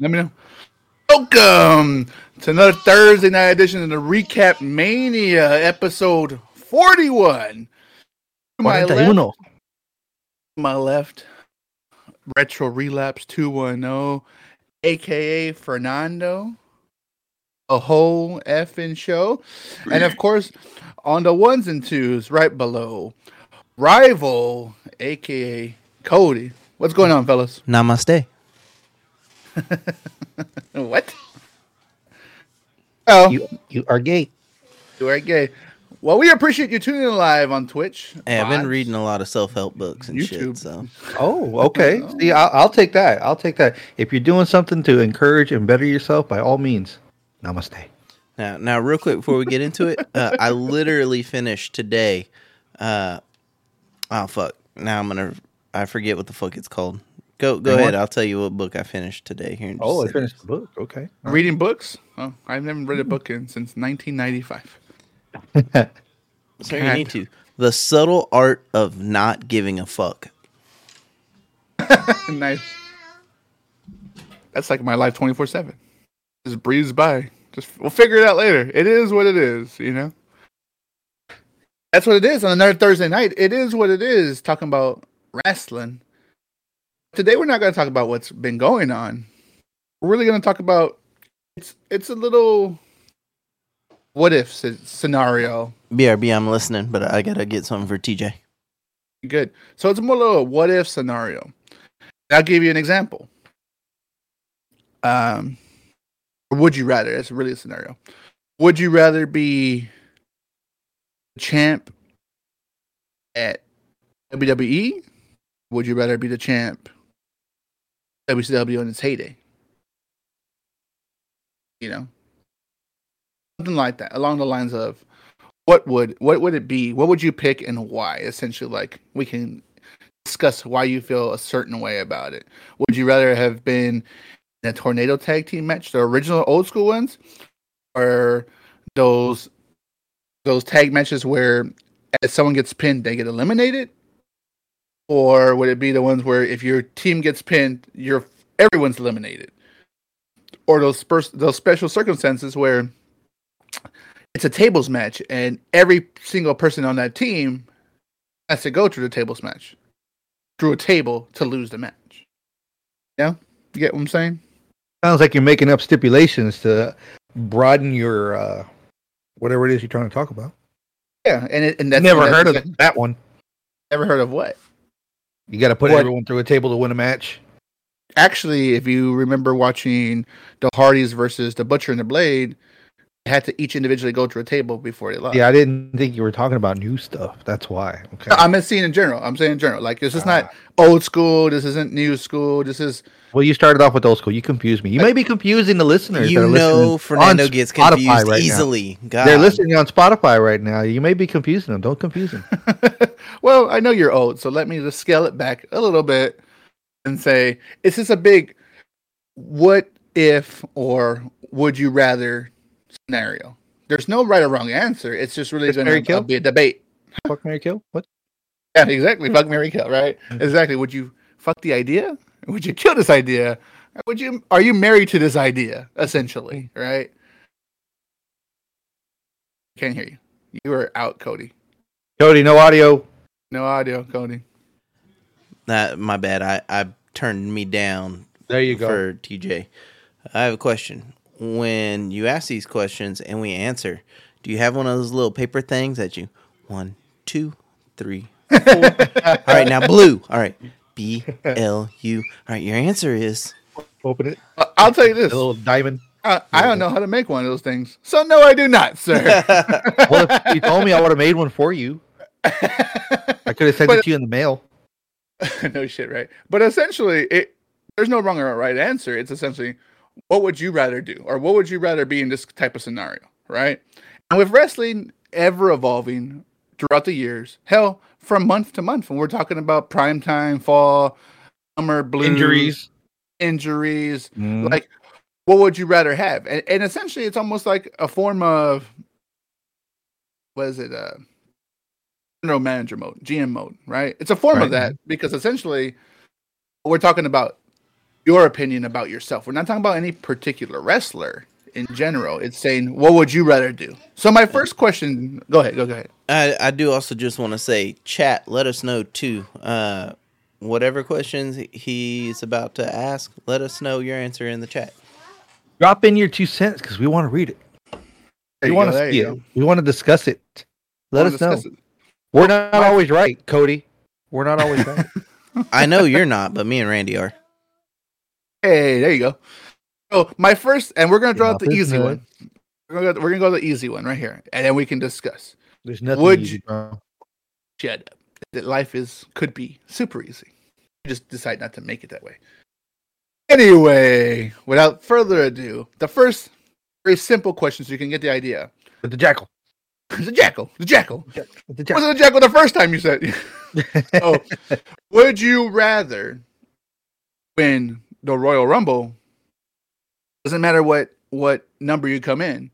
Let me know. Welcome to another Thursday night edition of the Recap Mania, episode 41. To my left, my left, Retro Relapse 210, aka Fernando, a whole effing show. And of course, on the ones and twos, right below, Rival, aka Cody. What's going on, fellas? Namaste. what? Oh, You you are gay. you are gay. Well, we appreciate you tuning in live on Twitch. Hey, I've been reading a lot of self help books and YouTube. shit. So Oh, okay. See, I'll, I'll take that. I'll take that. If you're doing something to encourage and better yourself, by all means, namaste. now, now, real quick before we get into it, uh, I literally finished today. Uh, oh fuck! Now I'm gonna. I forget what the fuck it's called. Go go Hang ahead. I'll tell you what book I finished today. Here. in Oh, a I second. finished the book. Okay. Reading books? Oh, I've never read a book in since 1995. So you need to. The subtle art of not giving a fuck. nice. That's like my life 24 7. Just breeze by. Just we'll figure it out later. It is what it is, you know? That's what it is on another Thursday night. It is what it is, talking about wrestling. Today we're not gonna talk about what's been going on. We're really gonna talk about it's it's a little what if scenario. BRB, I'm listening, but I gotta get something for TJ. Good. So it's more little what if scenario. I'll give you an example. Um, would you rather? That's really a scenario. Would you rather be the champ at WWE? Would you rather be the champ WCW in its heyday? You know, something like that, along the lines of what would what would it be? What would you pick and why? Essentially, like we can discuss why you feel a certain way about it. Would you rather have been in a tornado tag team match, the original old school ones, or those those tag matches where as someone gets pinned, they get eliminated? Or would it be the ones where if your team gets pinned, you're everyone's eliminated? Or those spurs, those special circumstances where it's a tables match and every single person on that team has to go through the tables match through a table to lose the match. Yeah, you get what I'm saying? Sounds like you're making up stipulations to broaden your uh, whatever it is you're trying to talk about. Yeah, and it, and that's Never that's- heard of that one. Never heard of what? You got to put What? everyone through a table to win a match. Actually, if you remember watching the Hardys versus the Butcher and the Blade, had to each individually go to a table before they left. Yeah, I didn't think you were talking about new stuff. That's why. Okay. I'm not saying in general. I'm saying in general. Like this is Ah. not old school. This isn't new school. This is Well, you started off with old school. You confused me. You may be confusing the listeners. that You are know, listening Fernando gets Spotify confused right now. easily. God. They're listening on Spotify right now. You may be confusing them. Don't confuse them. well, I know you're old, so let me just scale it back a little bit and say, is this a big what if or would you rather scenario? There's no right or wrong answer. It's just really going to be a debate. Fuck Mary Kill. What? Yeah, exactly. Fuck Mary Kill, right? Exactly. Would you fuck the idea? Would you kill this idea? Would you are you married to this idea, essentially, mm. right? Can't hear you. You are out, Cody. Cody, no audio. No audio, Cody. That my bad. I I turned me down There you go. for TJ. I have a question. When you ask these questions and we answer, do you have one of those little paper things that you one, two, three, four? All right, now blue. All right, B L U. All right, your answer is Open it. I- I'll tell you this. A little diamond. I, I don't know how to make one of those things. So no, I do not, sir. Well, if you told me, I would have made one for you. I could have sent But- it to you in the mail. no shit, right? But essentially, it there's no wrong or right answer. It's essentially what would you rather do, or what would you rather be in this type of scenario, right? And with wrestling ever evolving throughout the years, hell, from month to month, when we're talking about prime time, fall, summer, blues, Injuries. injuries, Mm. like what would you rather have? And, and essentially, it's almost like a form of what is it? Uh, general manager mode, GM mode, right? It's a form of that because essentially, we're talking about your opinion about yourself. We're not talking about any particular wrestler in general. It's saying what would you rather do. So my first question, go ahead, go, go ahead. I, I do also just want to say, chat, let us know too. Uh, whatever questions he's about to ask, let us know your answer in the chat. Drop in your two cents because we want to read it. There We you want go, to see you it. go. We want to discuss it. Let us know. it. We're not always right, Cody. We're not always right. I know you're not, but me and Randy are. Hey, there you go. So my first, and we're gonna draw out the easy good. one. We're gonna, go, we're gonna go the easy one right here, and then we can discuss. There's nothing Would easy, you- bro. Shut. That life is could be super easy. You just decide not to make it that way. Anyway, without further ado, the first very simple question, so you can get the idea. With the jackal. the jackal, the jackal. The jackal. Wasn't a jackal the first time you said? oh, would you rather win the Royal Rumble? Doesn't matter what what number you come in.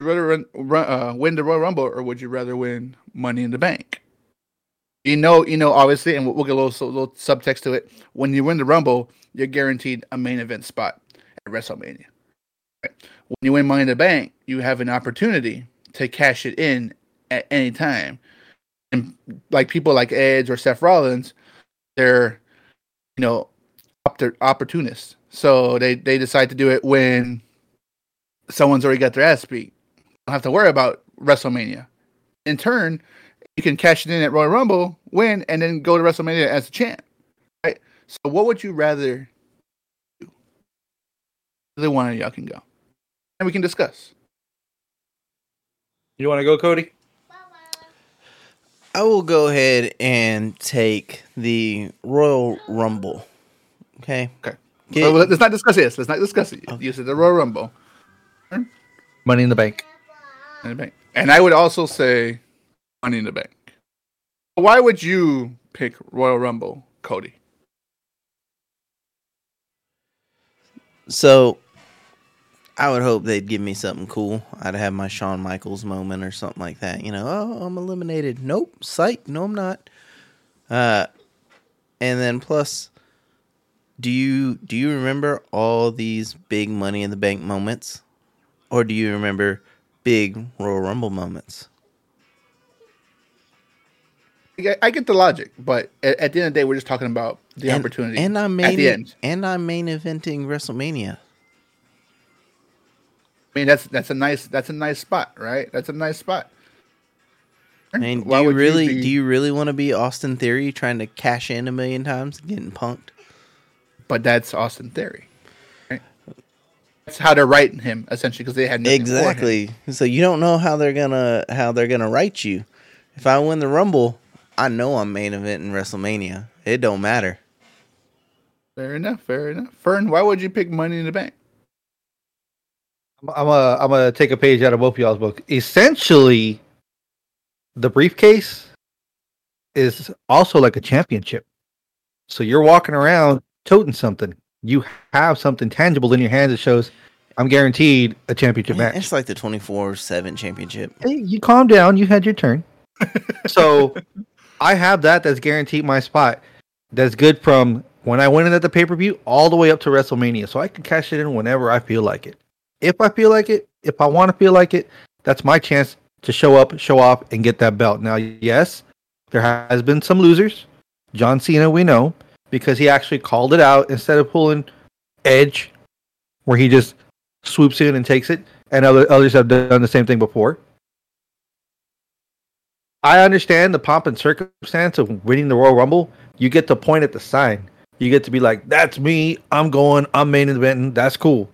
Would rather run, run, uh, win the Royal Rumble, or would you rather win Money in the Bank? You know, you know, obviously, and we'll, get a little, little subtext to it. When you win the Rumble, you're guaranteed a main event spot at WrestleMania. Right? When you win Money in the Bank, you have an opportunity to cash it in at any time and like people like Edge or Seth Rollins, they're you know opportunists. So they they decide to do it when someone's already got their ass beat. Don't have to worry about WrestleMania. In turn, you can cash it in at Royal Rumble, win, and then go to WrestleMania as a champ. Right. So what would you rather do? Either one of y'all can go, and we can discuss. You want to go, Cody? I will go ahead and take the Royal Rumble. Okay. Okay. Get- So let's not discuss this. Let's not discuss it. You said the Royal Rumble. Money in the bank. In the Bank. And I would also say Money in the Bank. Why would you pick Royal Rumble, Cody? So I would hope they'd give me something cool. I'd have my Shawn Michaels moment or something like that. You know, oh, I'm eliminated. Nope, psych. No, I'm not. Uh, and then plus, do you do you remember all these big Money in the Bank moments, or do you remember big Royal Rumble moments? I get- I get the logic, but at, at the end of the day, we're just talking about the and, opportunity And I'm at the main end. and I'm main eventing WrestleMania. I mean, that's that's a nice that's a nice spot, right? That's a nice spot. I mean, do Why you would really be- do you really want to be Austin Theory trying to cash in a million times getting punked? But that's Austin Theory. Right? That's how they're writing him essentially because they had nothing for him. Exactly. So you don't know how they're gonna how they're gonna write you. If I win the Rumble, I know I'm main event in WrestleMania. It don't matter. Fair enough. Fair enough. Fern, why would you pick Money in the Bank? I'm I'm a, I'm gonna take a page out of both y'all's book. Essentially, the briefcase is also like a championship. So you're walking around toting something. You have something tangible in your hands that shows I'm guaranteed a championship match. It's like the twenty four seven championship. Hey, you calm down. You had your turn. so I have that. That's guaranteed my spot. That's good from when I went in at the pay per view all the way up to WrestleMania. So I can cash it in whenever I feel like it. If I feel like it, if I want to feel like it, that's my chance to show up, show off, and get that belt. Now, yes, there has been some losers. John Cena, we know, because he actually called it out instead of pulling Edge, where he just swoops in and takes it, and other others have done the same thing before. I understand the pomp and circumstance of winning the Royal Rumble. You get to point at the sign. You get to be like, "That's me. I'm going. I'm main eventing. That's cool."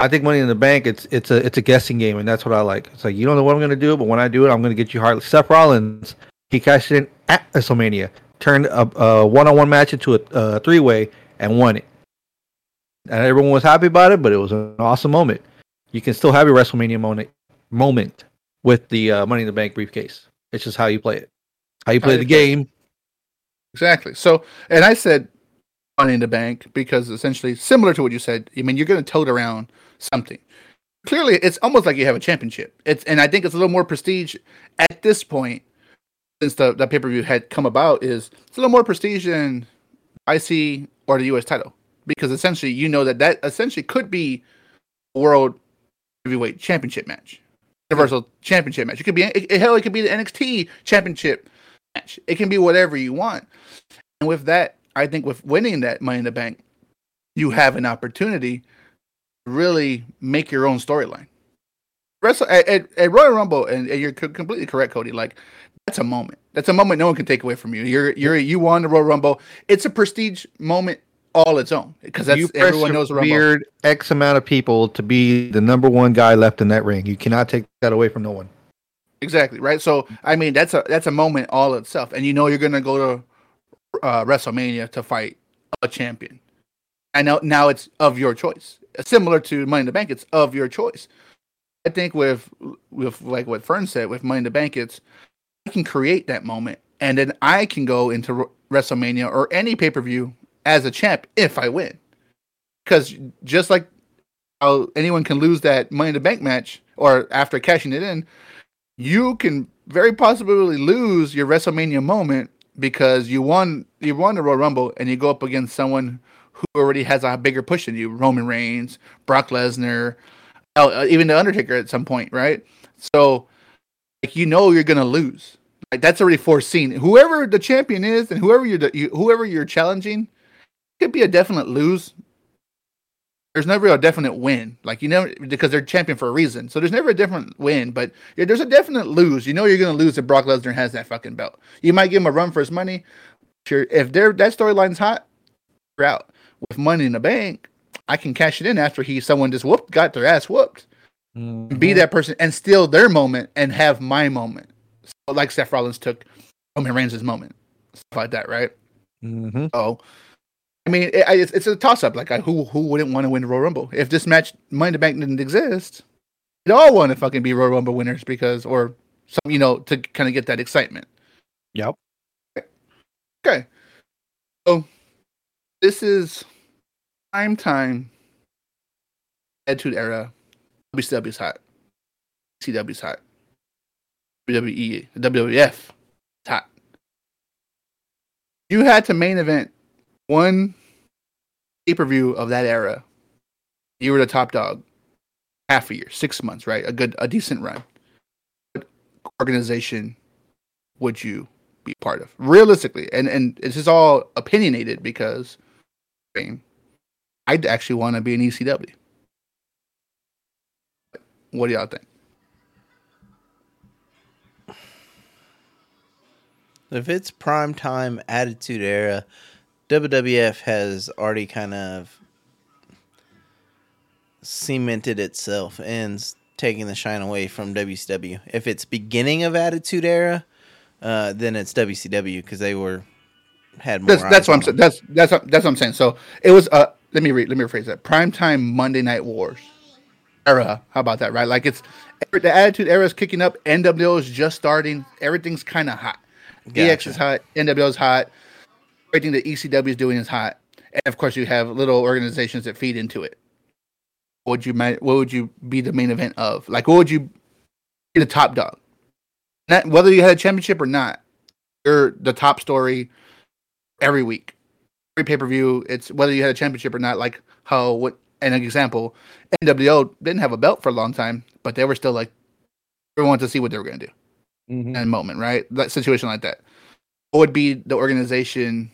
I think Money in the Bank, it's it's a it's a guessing game, and that's what I like. It's like you don't know what I'm going to do, but when I do it, I'm going to get you hard. Seth Rollins, he cashed in at WrestleMania, turned a, a one-on-one match into a, a three-way, and won it. And everyone was happy about it, but it was an awesome moment. You can still have your WrestleMania moment moment with the uh, Money in the Bank briefcase. It's just how you play it, how you play you the play game. Exactly. So, and I said Money in the Bank because essentially similar to what you said. I mean, you're going to tote around something. Clearly, it's almost like you have a championship. It's and I think it's a little more prestige at this point since the, the pay per view had come about. Is it's a little more prestige than IC or the U.S. title because essentially you know that that essentially could be a world heavyweight championship match, universal championship match. It could be it, hell, it could be the NXT championship match. It can be whatever you want. And with that, I think with winning that Money in the Bank, you have an opportunity to really make your own storyline. Wrestle at, at, at, Royal Rumble, and, and you're completely correct, Cody. Like that's a moment. That's a moment no one can take away from you. You're you're you won the Royal Rumble. It's a prestige moment all its own because that's you everyone knows weird X amount of people to be the number one guy left in that ring. You cannot take that away from no one. Exactly right. So I mean that's a that's a moment all itself, and you know you're gonna go to uh, WrestleMania to fight a champion. I know now it's of your choice, similar to Money in the Bank. It's of your choice. I think with with like what Fern said with Money in the Bank, it's can create that moment, and then I can go into WrestleMania or any pay per view as a champ if I win. Because just like how anyone can lose that Money in the Bank match or after cashing it in, you can very possibly lose your WrestleMania moment because you won you won the Royal Rumble and you go up against someone who already has a bigger push than you, Roman Reigns, Brock Lesnar, even the Undertaker at some point, right? So, like you know, you're gonna lose. Like that's already foreseen. Whoever the champion is, and whoever you're you, whoever you're challenging, could be a definite lose. There's never a definite win, like you know, because they're champion for a reason. So there's never a different win, but yeah, there's a definite lose. You know, you're gonna lose if Brock Lesnar has that fucking belt. You might give him a run for his money. Sure, if they're that storyline's hot, you're out. With Money in the Bank, I can cash it in after he someone just whooped, got their ass whooped, mm-hmm. be that person and steal their moment and have my moment. So like Seth Rollins took Roman Reigns' moment, stuff like that, right? Mm-hmm. Oh I mean, it, it's, it's a toss up. Like, who who wouldn't want to win the Royal Rumble? If this match Money in the Bank didn't exist, they all want to fucking be Royal Rumble winners because, or some, you know, to kind of get that excitement. Yep. Okay. So this is prime time. Attitude era. WCW's hot. CW's hot. WWE, WWF, hot. You had to main event one pay per view of that era, you were the top dog. Half a year, six months, right? A good, a decent run. What organization would you be part of? Realistically, and and this is all opinionated because, I mean, I'd actually want to be an ECW. What do y'all think? If it's prime time attitude era, WWF has already kind of cemented itself and taking the shine away from WCW. If it's beginning of Attitude Era, uh, then it's WCW because they were had more. That's, that's what I'm saying. That's that's that's what I'm saying. So it was. Uh, let me read. Let me rephrase that. Primetime Monday Night Wars era. How about that? Right? Like it's the Attitude Era is kicking up. NWO is just starting. Everything's kind of hot. Gotcha. DX is hot. NWO is hot everything that ECW is doing is hot, and of course you have little organizations that feed into it. What would you what would you be the main event of? Like, what would you be the top dog? Not, whether you had a championship or not, you're the top story every week, every pay per view. It's whether you had a championship or not. Like how what an example, NWO didn't have a belt for a long time, but they were still like we wanted to see what they were going to do mm-hmm. in a moment, right? That situation like that. What would be the organization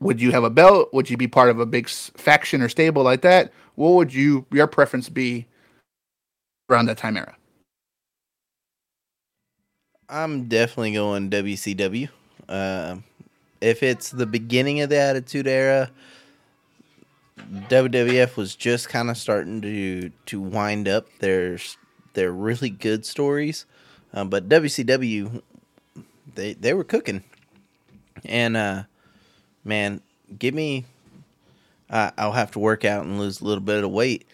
would you have a belt? Would you be part of a big faction or stable like that? What would you your preference be around that time era? I'm definitely going WCW. Uh, if it's the beginning of the Attitude Era, WWF was just kind of starting to to wind up their their really good stories, um, but WCW they they were cooking, and uh, man, give me. Uh, I'll have to work out and lose a little bit of weight,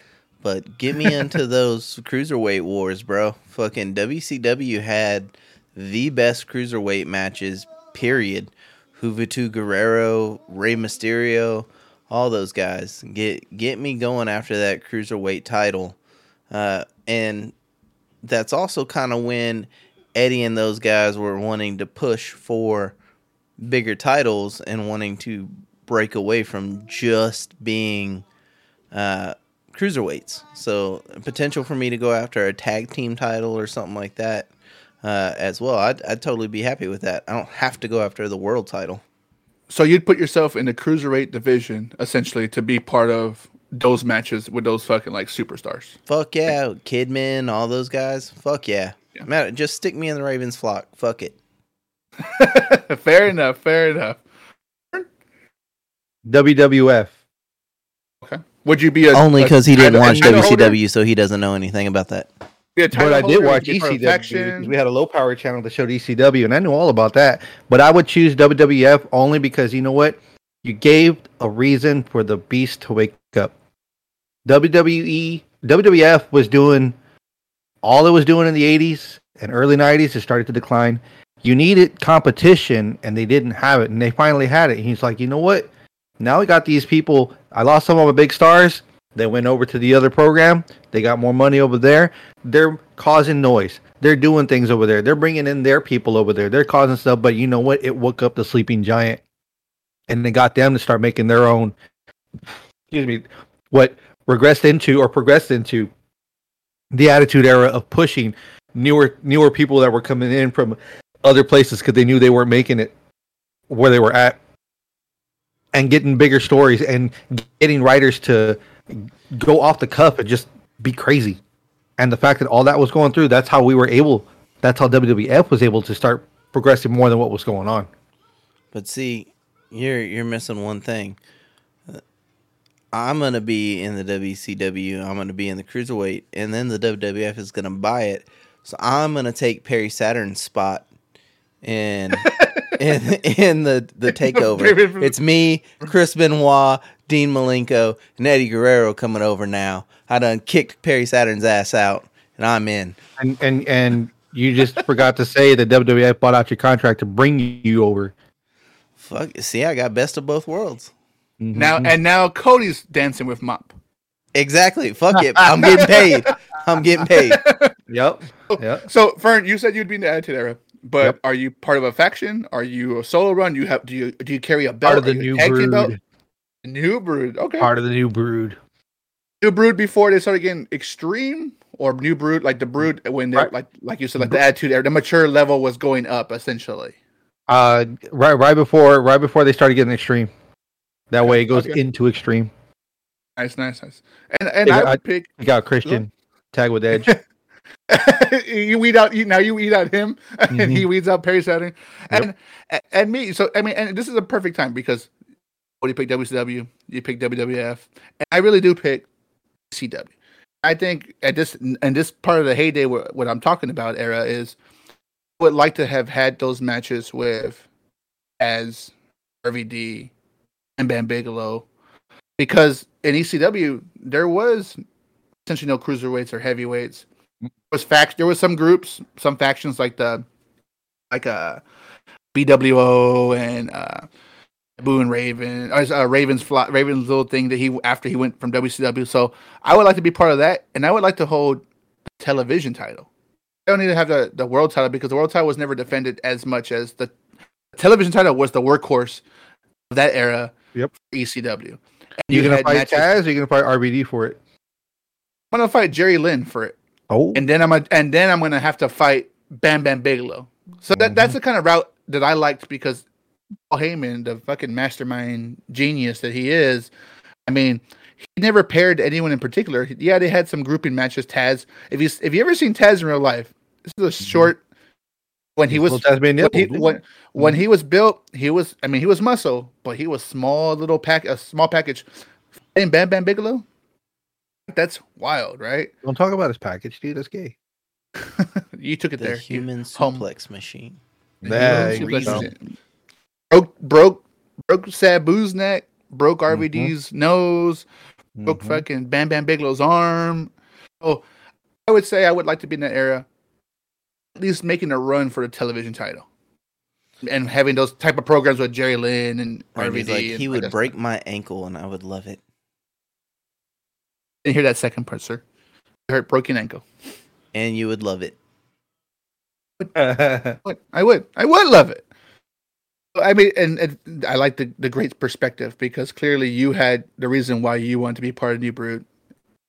but get me into those cruiserweight wars, bro. Fucking WCW had the best cruiserweight matches. Period. Juventud Guerrero, Rey Mysterio, all those guys. Get get me going after that cruiserweight title, uh, and that's also kind of when Eddie and those guys were wanting to push for bigger titles and wanting to break away from just being uh, cruiserweights. So potential for me to go after a tag team title or something like that uh, as well. I'd, I'd totally be happy with that. I don't have to go after the world title. So you'd put yourself in the cruiserweight division essentially to be part of those matches with those fucking like superstars. Fuck yeah, Kidman, all those guys. Fuck yeah. Yeah. Man, just stick me in the Ravens flock. Fuck it. fair enough. Fair enough. WWF. Okay. Would you be a Only because he didn't watch title holder? WCW, so he doesn't know anything about that. Be a But I did watch Be part ECW because we had a low power channel that showed ECW, and I knew all about that. But I would choose WWF only because you know what? You gave a reason for the beast to wake up. WWE, WWF was doing all it was doing in the 80s and early 90s. It started to decline. You needed competition, and they didn't have it, and they finally had it. And he's like, you know what? Now we got these people. I lost some of my big stars. They went over to the other program. They got more money over there. They're causing noise. They're doing things over there. They're bringing in their people over there. They're causing stuff. But you know what? It woke up the sleeping giant, and they got them to start making their own. Excuse me. What regressed into or progressed into the attitude era of pushing newer newer people that were coming in from other places because they knew they weren't making it where they were at and getting bigger stories and getting writers to go off the cuff and just be crazy. And the fact that all that was going through, that's how we were able, that's how WWF was able to start progressing more than what was going on. But see, you're you're missing one thing. I'm gonna be in the WCW. I'm gonna be in the cruiserweight, and then the WWF is gonna buy it. So I'm gonna take Perry Saturn's spot in in in the the takeover. It's me, Chris Benoit, Dean Malenko, and Eddie Guerrero coming over now. I done kicked Perry Saturn's ass out, and I'm in. And and and you just forgot to say that WWF bought out your contract to bring you over. Fuck. See, I got best of both worlds. Now and now Cody's dancing with Mop. Exactly. Fuck it. I'm getting paid. I'm getting paid. Yep. Yep. So Fern, you said you'd be in the Attitude Era, but Yep. are you part of a faction? Are you a solo run? Do you have do you do you carry a belt? Part of the Are you a new tag team belt? brood. New brood. Okay. Part of the new brood. New brood before they started getting extreme, or new brood like the brood when they Right. like like you said like the Attitude Era, the mature level was going up essentially. Uh, right, right before, right before they started getting extreme. That way, it goes Okay. into extreme. Nice, nice, nice. And and Yeah, I I- would pick You got Christian tag with Edge. you weed out you now you weed out him and Mm-hmm. he weeds out Perry Saturn and and me. So I mean, and this is a perfect time because what you pick WCW, you pick WWF, and I really do pick CW. I think at this and this part of the heyday, what, what I'm talking about era is I would like to have had those matches with as RVD and Bam Bigelow because in ECW there was essentially no cruiserweights or heavyweights. There was fact there was some groups, some factions like the like uh BWO and uh Boo and Raven, or uh, Raven's fly, Raven's little thing that he after he went from WCW. So I would like to be part of that, and I would like to hold the television title. I don't need to have the, the world title because the world title was never defended as much as the television title was the workhorse of that era. Yep. ECW. And you're gonna fight matches- Taz? you're gonna fight RVD for it? I'm gonna fight Jerry Lynn for it. Oh, and then I'm gonna, and then I'm gonna have to fight Bam Bam Bigelow. So that mm-hmm. that's the kind of route that I liked because Paul Heyman, the fucking mastermind genius that he is, I mean, he never paired anyone in particular. Yeah, they had some grouping matches. Taz, if you if you ever seen Taz in real life, this is a mm-hmm. short when he was when he, when, when he was built, he was I mean he was muscle, but he was small little pack a small package. And Bam Bam Bigelow, that's wild, right? don't talk about his package, dude. That's gay. you took it The there. You- human home. machine. There you you go. go. broke broke broke Sabu's neck, broke Mm-hmm. RVD's nose, broke Mhm. fucking Bam Bam Bigelow's arm. Oh, I would say I would like to be in that era, at least making a run for the television title, and having those type of programs with Jerry Lynn and RVD. like, he would break stuff. my ankle and I would love it. Didn't hear that second part, sir. You hurt broken ankle. And you would love it. What? I would. I would love it. I mean, and, and I like the, the great perspective because clearly you had the reason why you wanted to be part of New Brood.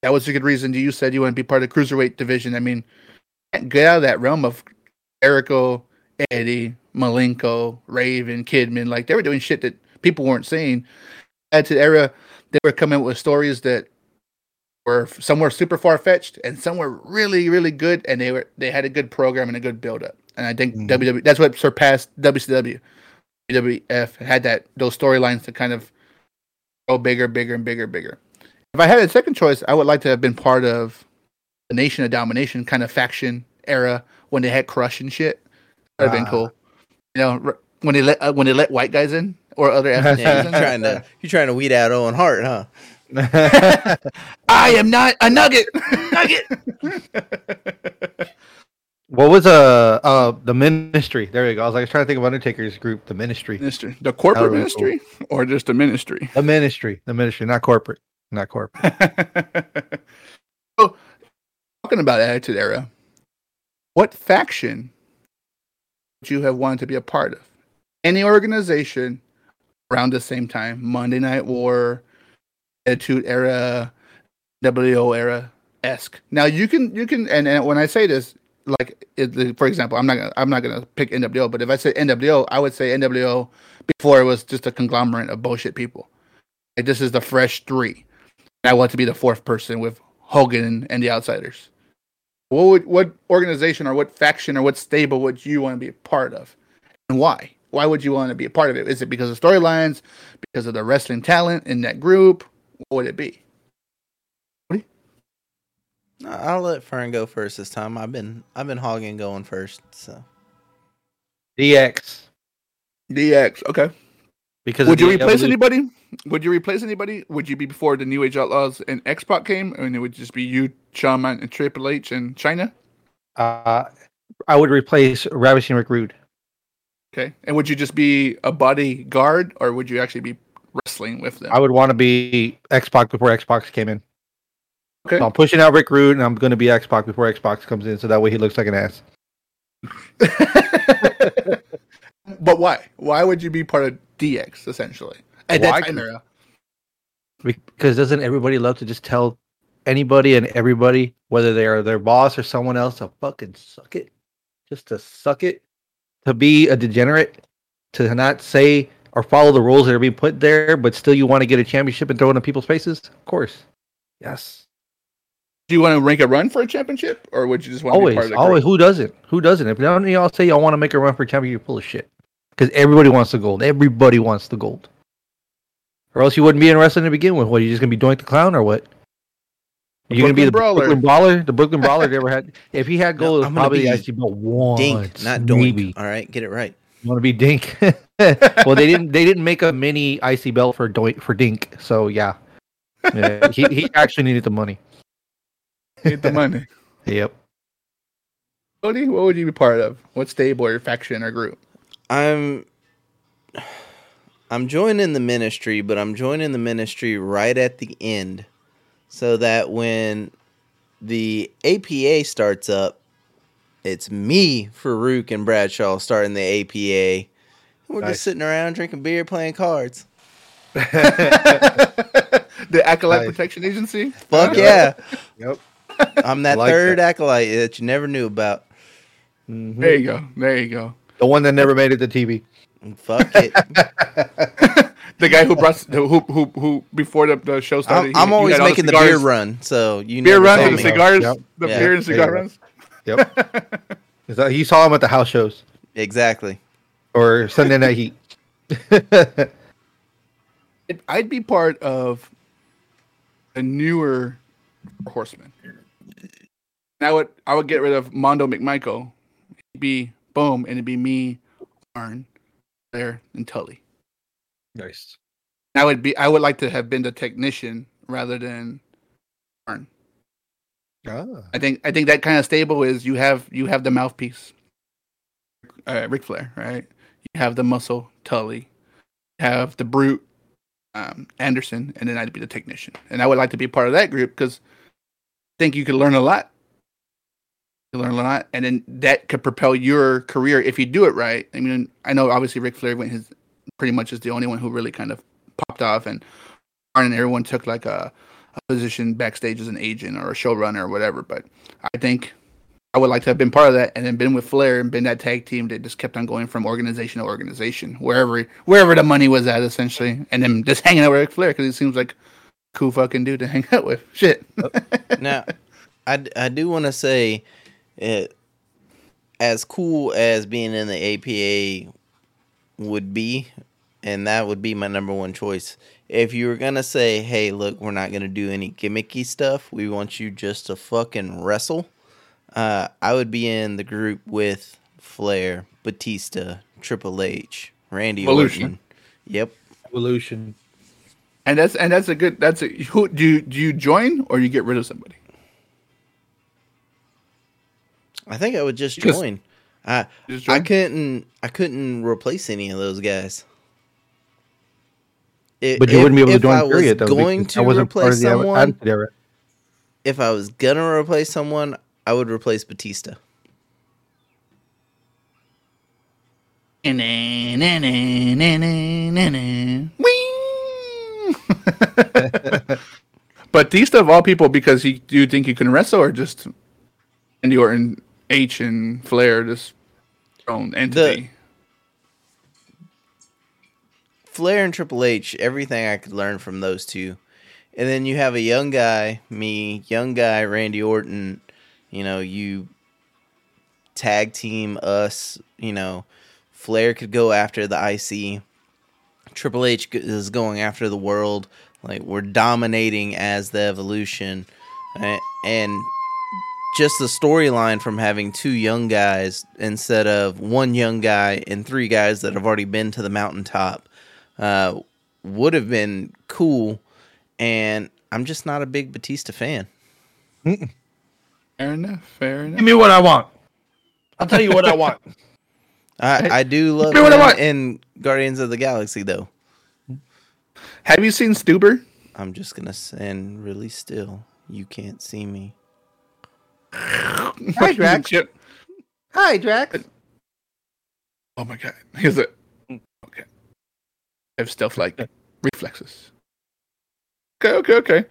That was a good reason. You said you want to be part of the cruiserweight division. I mean, get out of that realm of Jericho, Eddie, Malenko, Raven, Kidman. Like they were doing shit that people weren't seeing. Attitude Era, they were coming with stories that were somewhere super far fetched and some were really, really good. And they were they had a good program and a good build up. And I think Mhm. WWE that's what surpassed WCW. WWF had that those storylines to kind of go bigger, bigger, and bigger, bigger. If I had a second choice, I would like to have been part of the Nation of Domination kind of faction era when they had Crush and shit. That'd have been Ah. cool. You know, r- when they let uh, when they let white guys in or other ethnicities Yeah, in. you're trying to you're trying to weed out Owen Hart, huh? I am not a nugget. nugget. what was uh uh the ministry? There you go. I was like trying to think of Undertaker's group, the ministry. ministry, the corporate That would've ministry, or just the ministry. The ministry. The ministry, not corporate. Not corporate. Talking about Attitude Era, what faction would you have wanted to be a part of? Any organization around the same time? Monday Night War, Attitude Era, WO Era esque. Now you can you can and, and when I say this, like it, for example, I'm not gonna I'm not gonna pick NWO, but if I say NWO, I would say NWO before it was just a conglomerate of bullshit people. Like this is the fresh three. I want to be the fourth person with Hogan and the Outsiders. What would what organization or what faction or what stable would you want to be a part of, and why? Why would you want to be a part of it? Is it because of storylines, because of the wrestling talent in that group? What would it be? I'll let Fern go first this time. I've been I've been hogging going first, so DX. DX. Okay. Because Would you replace evolution- anybody? Would you replace anybody? Would you be before the New Age Outlaws and X Pac came, and it would just be you, Shaman, and Triple H and Chyna? Uh, I would replace Ravishing Rick Rude. Okay. And would you just be a bodyguard, or would you actually be wrestling with them? I would want to be X Pac before X Pac came in. Okay. So I'm pushing out Rick Rude, and I'm going to be X Pac before X Pac comes in, so that way he looks like an ass. but why? Why would you be part of DX essentially at Why? that time era? Because doesn't everybody love to just tell anybody and everybody, whether they are their boss or someone else, to fucking suck it, just to suck it, to be a degenerate, to not say or follow the rules that are being put there, but still you want to get a championship and throw it in people's faces? Of course. Yes. Do you want to rank a run for a championship, or would you just want to be Always, part of the always. group? Who doesn't? Who doesn't? If none of y'all say y'all want to make a run for a championship, you're full of shit. Because everybody wants the gold. Everybody wants the gold. Or else you wouldn't be in wrestling to begin with. What? You just gonna be Doink the clown or what? The you gonna be the Brooklyn Brawler. Brooklyn Brawler? The Brooklyn Brawler never had. If he had No, gold, it was I'm probably be actually about one. Dink, not doink. maybe. All right, get it right. You want to be Dink? well, they didn't. They didn't make a mini icy belt for Doink for Dink. So yeah, yeah he he actually needed the money. Get the money. Yep. Cody, what would you be part of? What stable or faction or group? I'm I'm joining the ministry, but I'm joining the ministry right at the end, so that when the APA starts up, it's me, Faarooq, and Bradshaw starting the APA. We're Nice. just sitting around drinking beer, playing cards. the Acolyte Nice. Protection Agency. Fuck yeah! Yep. I'm that Like third that. acolyte that you never knew about. Mhm. There you go. There you go. The one that never made it to TV. Fuck it. The guy who brought who who who before the, the show started. I'm, he- I'm you always making the cigars- beer run, so you beer run saw and the cigars, Yep. the Yeah. beer and There cigar runs. Yep. Is that- you saw him at the house shows Exactly. or Sunday Night Heat. It- I'd be part of a newer horseman. And I would I would get rid of Mongo McMichael. It'd be boom, and it'd be me, Arn, there, and Tully. nice. I would be I would like to have been the technician rather than Arn. Ah. I think I think that kind of stable is you have you have the mouthpiece, uh, Ric Flair, right? You have the muscle, Tully, you have the brute, um, Anderson, and then I'd be the technician. And I would like to be part of that group because I think you could learn a lot. You learn a lot, and then that could propel your career if you do it right. I mean, I know obviously Ric Flair went his pretty much is the only one who really kind of popped off, and and everyone took like a, a position backstage as an agent or a showrunner or whatever. But I think I would like to have been part of that and then been with Flair and been that tag team that just kept on going from organization to organization, wherever wherever the money was at, essentially, and then just hanging out with Flair because he seems like cool fucking dude to hang out with. Shit. Oh, now, I, I do want to say, it, as cool as being in the APA would be, and that would be my number one choice. If you were gonna say, "Hey, look, we're not gonna do any gimmicky stuff. We want you just to fucking wrestle," uh, I would be in the group with Flair, Batista, Triple H, Randy Evolution. Orton. Yep. Evolution. And that's and that's a good. That's a who do you, do you join or you get rid of somebody? I think I would just Just- join. I Just I couldn't I couldn't replace any of those guys. I- But you if- wouldn't be able to if join I was period though. going because to I wasn't part replace of the someone, Attitude if I was gonna replace someone, I would replace Batista. Batista of all people, because he do you think he can wrestle or just Randy Orton, H and Flair just own entity? Flair and Triple H, everything I could learn from those two. And then you have a young guy, me, young guy, Randy Orton. You know, you tag team us. You know, Flair could go after the IC. Triple H is going after the world. Like, we're dominating as the evolution. And just the storyline from having two young guys instead of one young guy and three guys that have already been to the mountaintop uh, would have been cool. And I'm just not a big Batista fan. fair enough. Fair enough. Give me what I want. I'll tell you what I want. I, I do love me what I want. in Guardians of the Galaxy, though. Have you seen Stuber? I'm just gonna send really still. You can't see me. Hi, Drax. Chip. Hi, Drax. Oh my god. Here's it. Hmm. Okay. I have stealth like reflexes. Okay, okay, okay.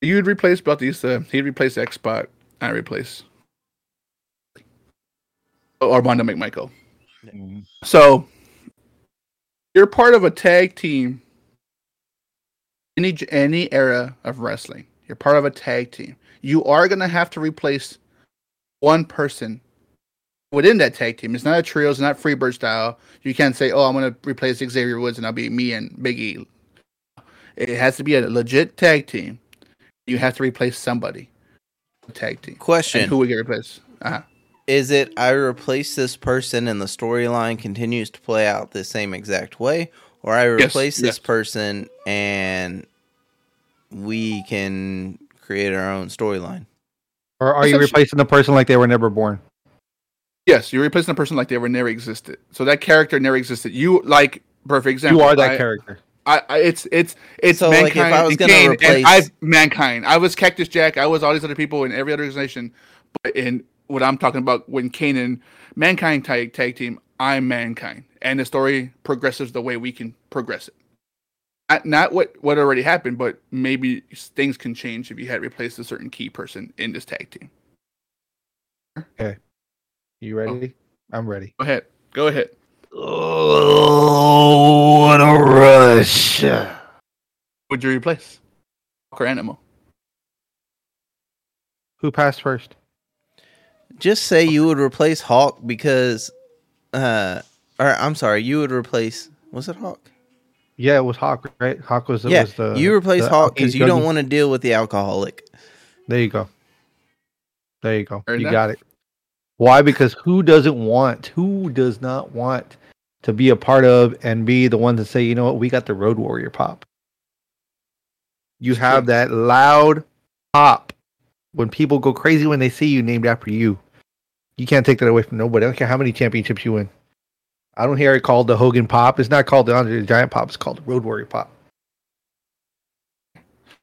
You'd replace Bautista. Uh, he'd replace X Spot. I replace Oh, Armando McMichael. Hmm. So you're part of a tag team. Any any era of wrestling, you're part of a tag team. You are gonna have to replace one person within that tag team. It's not a trio. It's not Freebird style. You can't say, "Oh, I'm gonna replace Xavier Woods and I'll be me and Big E." It has to be a legit tag team. You have to replace somebody. Tag team. Question: And who would get replaced? Uh-huh. Is it I replace this person and the storyline continues to play out the same exact way, or I Yes, replace this yes. person and we can create our own storyline? Or are you replacing the person like they were never born? Yes, you're replacing a person like they were never existed. So that character never existed. You like perfect example. you are that I- character. I, I it's it's it's So, like, if mankind. I was gonna Kane, replace- and I mankind. I was Cactus Jack. I was all these other people in every other organization. But in what I'm talking about, when Kane and mankind tag tag team, I'm mankind, and the story progresses the way we can progress it. Not, not what what already happened, but maybe things can change if you had replaced a certain key person in this tag team. Okay, you ready? I'm ready. Go ahead. Go ahead. Oh, what a rush! Would you replace? Or animal? Who passed first? Just say you would replace Hawk because, uh, or I'm sorry, you would replace. Was it Hawk? Yeah, it was Hawk, right? Hawk was, yeah, was the. you replace the Hawk because you don't want to deal with the alcoholic. There you go. There you go. Fair you enough. got it. Why? Because who doesn't want? Who does not want to be a part of and be the one to say, you know what, we got the Road Warrior pop. You have that loud pop when people go crazy when they see you named after you. You can't take that away from nobody. I don't care how many championships you win. I don't hear it called the Hogan pop. It's not called the Andre the Giant pop. It's called the Road Warrior pop.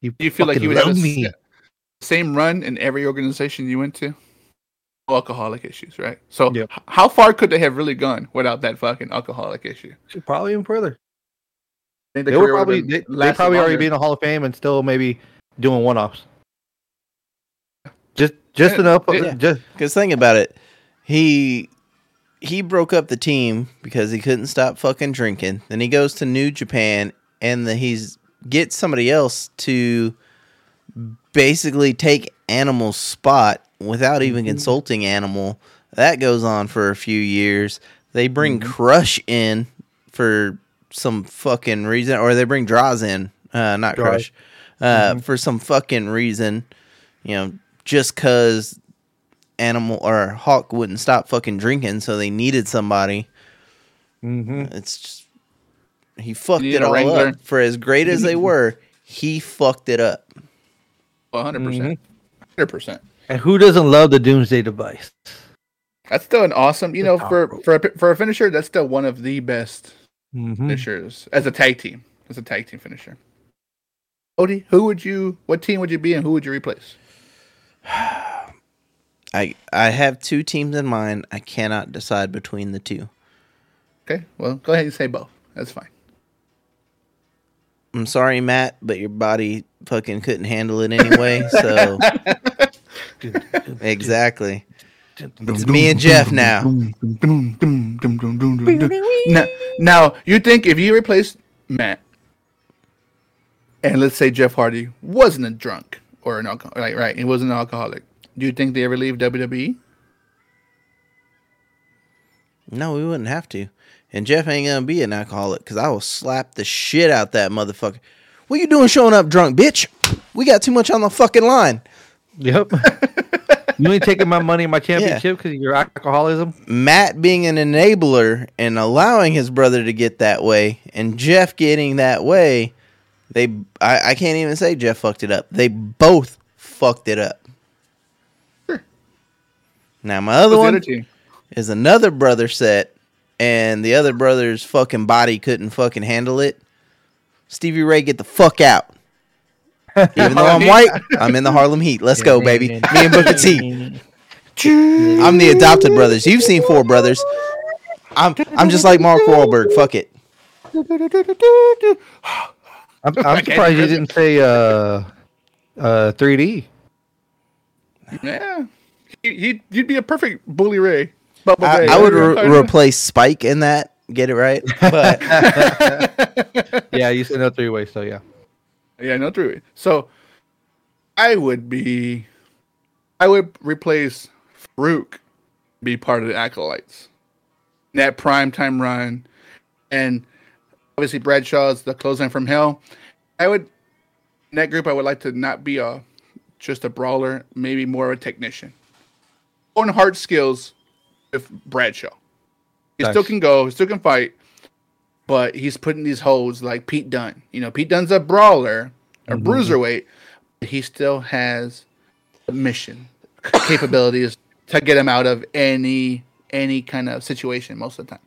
You, Do you feel like fucking you would have love a me. same run in every organization you went to? alcoholic issues, right? So Yep. how far could they have really gone without that fucking alcoholic issue? Probably even further. I think They were would've probably they, they lasted probably already be in the Hall of Fame and still maybe doing one offs. Just just Yeah, enough. yeah. Just Because think about it, he he broke up the team because he couldn't stop fucking drinking. Then he goes to New Japan and the, he's gets somebody else to basically take Animal's spot without even consulting Animal. That goes on for a few years. They bring Crush in for some fucking reason, or they bring Droz in, uh, not. Crush, uh, for some fucking reason. You know, just cause Animal or Hawk wouldn't stop fucking drinking, so they needed somebody. mhm. It's just he fucked needed it all wrangler. up. For as great as they were, he fucked it up. 100%. Mm-hmm. 100%. and who doesn't love the Doomsday device? That's still an awesome, you know, for for a, for a finisher, that's still one of the best Mhm. finishers as a tag team. As a tag team finisher. Odie, who would you what team would you be and who would you replace? I I have two teams in mind. I cannot decide between the two. Okay, well, go ahead and say both. That's fine. I'm sorry, Matt, but your body fucking couldn't handle it anyway. So exactly, it's me and Jeff now. Now, now, you think if you replaced Matt, and let's say Jeff Hardy wasn't a drunk or an alcoholic, right? Right, he wasn't an alcoholic. Do you think they ever leave? WWE? No, we wouldn't have to. And Jeff ain't gonna be an alcoholic because I will slap the shit out that motherfucker. What you doing showing up drunk, bitch? We got too much on the fucking line. Yep. you ain't taking my money and my championship because of your alcoholism. Matt being an enabler and allowing his brother to get that way, and Jeff getting that way, they I, I can't even say Jeff fucked it up. They both fucked it up. Now my other Who's the one other is another brother set, and the other brother's fucking body couldn't fucking handle it. Stevie Ray, get the fuck out. Even though I'm white, I'm in the Harlem Heat. Let's go, baby. Me and Booker T. I'm the adopted brothers. You've seen Four Brothers. I'm I'm just like Mark Wahlberg. Fuck it. I'm, I'm surprised you didn't say uh, uh, 3D. Yeah, he, he you'd be a perfect Bully Ray. Bubba I, Ray. I would re- replace Spike in that. Get it right. But Yeah, you said no three way, so yeah. Yeah, no three. way. So I would be I would replace Faarooq be part of the acolytes. in That prime time run. And obviously Bradshaw's the clothesline from hell. I would in that group I would like to not be a just a brawler, maybe more of a technician. On hard skills with Bradshaw. He still can go, he still can fight, but he's putting these holds like Pete Dunne. You know, Pete Dunne's a brawler, a mm-hmm. bruiserweight, but he still has mission capabilities to get him out of any any kind of situation most of the time.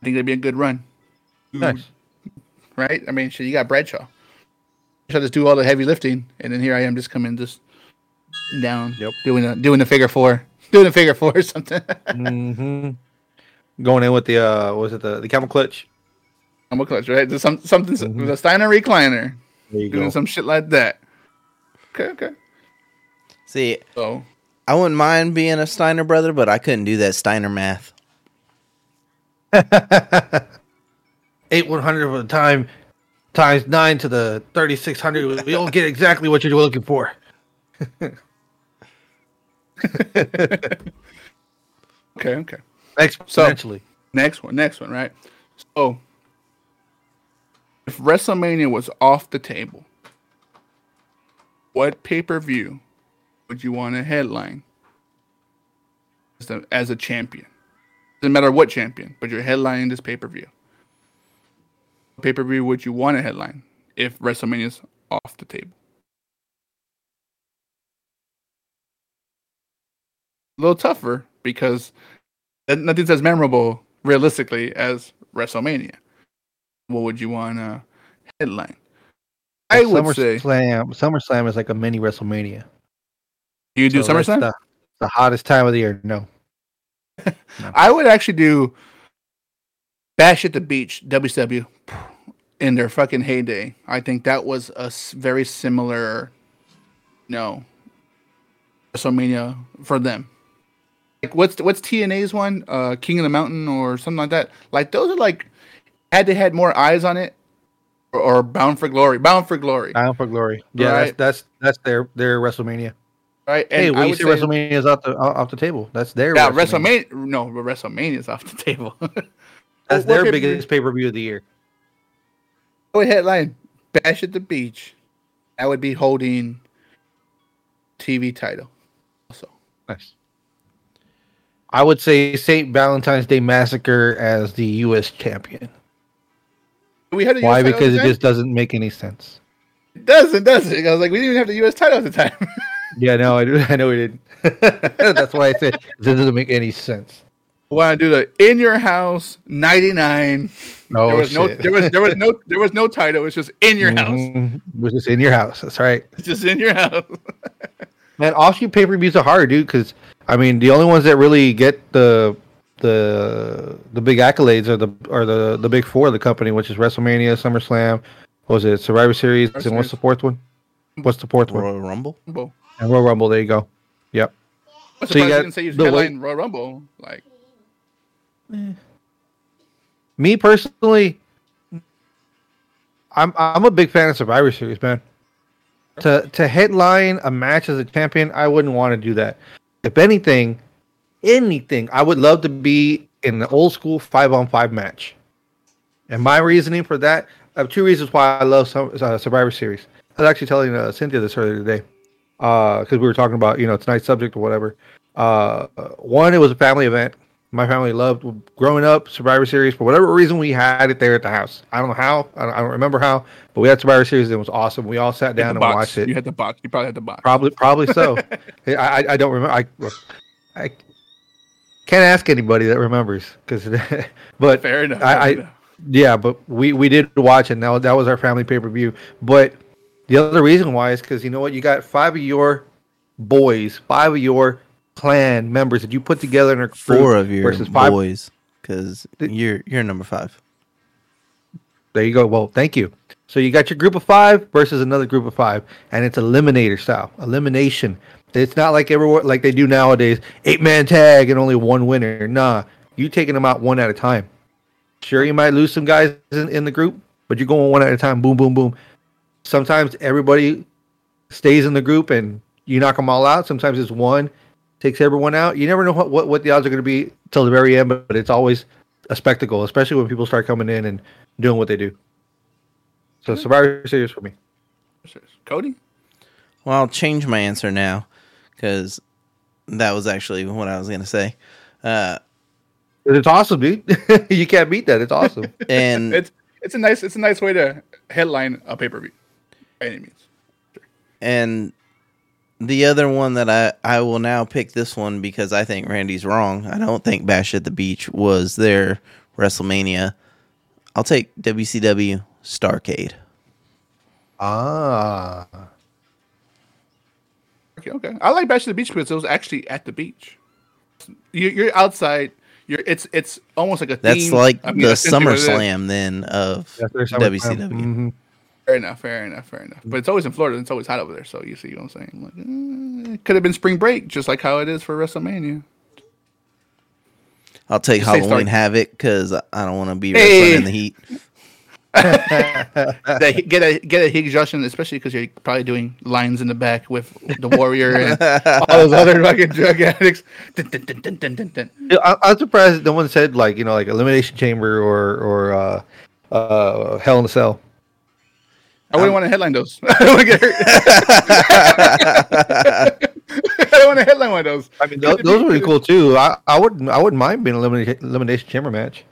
I think that'd be a good run, Nice. right? I mean, shit, you got Bradshaw. Bradshaw just do all the heavy lifting, and then here I am just coming just down, Yep. doing a doing the figure four, doing a figure four or something. hmm Going in with the uh, what was it the the camel clutch? I'm a clutch, right? There's some something with a Steiner recliner, There you doing go. some shit like that. Okay, okay. see, So I wouldn't mind being a Steiner brother, but I couldn't do that Steiner math. Eight one hundred of the time times nine to the thirty six hundred. We don't get exactly what you're looking for. okay, okay. Exponentially. Next one, next one, right? So, if WrestleMania was off the table, what pay per view would you want to headline as a, as a champion? Doesn't matter what champion, but you're headlining this pay per view. Pay per view would you want to headline if WrestleMania is off the table? A little tougher because nothing's as memorable realistically as WrestleMania. What would you want to headline? I would say SummerSlam. SummerSlam is like a mini WrestleMania. you do So SummerSlam. the- the hottest time of the year. No. I would actually do Bash at the Beach WCW in their fucking heyday. I think that was a very similar, you no, WrestleMania for them. Like what's what's TNA's one? Uh, King of the Mountain or something like that. Like those are like had they had more eyes on it, or, or Bound for Glory. Bound for Glory, Bound for Glory. Yeah, Right. that's that's that's their their WrestleMania. right? hey, I when you say WrestleMania is off the off the table, that's their Yeah, WrestleMania. WrestleMania. No, but WrestleMania is off the table. That's What their biggest pay per view of the year. Oh, headline: Bash at the Beach. That would be holding TV title. Also, Nice. I would say St. Valentine's Day Massacre as the U.S. champion. we had Why? US Because it just doesn't make any sense. it doesn't does it? I was like, we didn't even have the U.S. title at the time. Yeah, no, I do. I know we didn't. That's why I said it doesn't make any sense. Why do the in your house '99? No, there was no, there was there was no there was no title. It's just in your house. Mhm. It was just in your house. That's right. It's just in your house. Man, offshoot pay per views are hard, dude. Because I mean, the only ones that really get the the the big accolades are the are the the big four of the company, which is WrestleMania, SummerSlam, what was it Survivor Series, Survivor and what's the fourth one? What's the fourth one? Royal Rumble. Rumble. And Royal Rumble. There you go. Yep. I'm So you surprised you got say you the way- headline Royal Rumble. Like, eh. Me personally, I'm I'm a big fan of Survivor Series, man. To to headline a match as a champion, I wouldn't want to do that. If anything, anything, I would love to be in the old school five on five match. And my reasoning for that, I have two reasons why I love uh, Survivor Series. I was actually telling uh, Cynthia this earlier today, because we were talking about you know tonight's subject or whatever. Uh, uh, one, it was a family event. My family loved growing up Survivor Series for whatever reason. We had it there at the house. I don't know how. I don't, I don't remember how, but we had Survivor Series. And it was awesome. We all sat down and box. watched it. You had the box. You probably had the box. Probably, probably so. I, I, don't remember. I, I can't ask anybody that remembers because, but Fair enough. I, fair I enough. yeah, but we we did watch it. Now that was our family pay per view. But the other reason why is because you know what, you got five of your boys, five of your clan members that you put together in a group Four of your versus five. boys, because you're you're number five. There you go. Well, thank you. So you got your group of five versus another group of five, and it's eliminator style, elimination. It's not like everyone like they do nowadays, eight man tag and only one winner. Nah, you taking them out one at a time. Sure, you might lose some guys in, in the group, but you're going one at a time. Boom, boom, boom. Sometimes everybody stays in the group and you knock them all out. Sometimes it's one takes everyone out. You never know what, what, what the odds are going to be till the very end, but, but it's always a spectacle, especially when people start coming in and doing what they do. So Survivor Series for me. Cody. Well, I'll change my answer now because that was actually what I was gonna say. Uh, It's awesome, dude. you can't beat that. It's awesome. and It's it's a nice it's a nice way to headline a pay per view. By any means. and the other one that I I will now pick this one because I think Randy's wrong. I don't think Bash at the Beach was their WrestleMania. I'll take WCW Starcade. ah. Okay, okay. I like Bash at the Beach because it was actually at the beach. You, you're outside. You're it's it's almost like a. That's theme. like I mean, the essentially what. SummerSlam then of That's their SummerSlam. WCW. Mhm. Fair enough, fair enough, fair enough. But it's always in Florida. It's always hot over there. So you see what I'm saying? Like, eh, it could have been spring break, just like how it is for WrestleMania. I'll take Just Halloween Starcade. Havoc because I don't want to be Hey. in the heat. Get a get a Higgs Justin, especially because you're probably doing lines in the back with the Warrior and all those other fucking drug addicts. Dun, dun, dun, dun, dun, dun, dun. I, I'm surprised no one said like you know like Elimination Chamber or or uh, uh, Hell in a Cell. I wouldn't want to headline those. I don't want to get hurt. I don't want to headline one of those. I mean, those, those would be cool too. I, I wouldn't I wouldn't mind being a elimination elimination chamber match.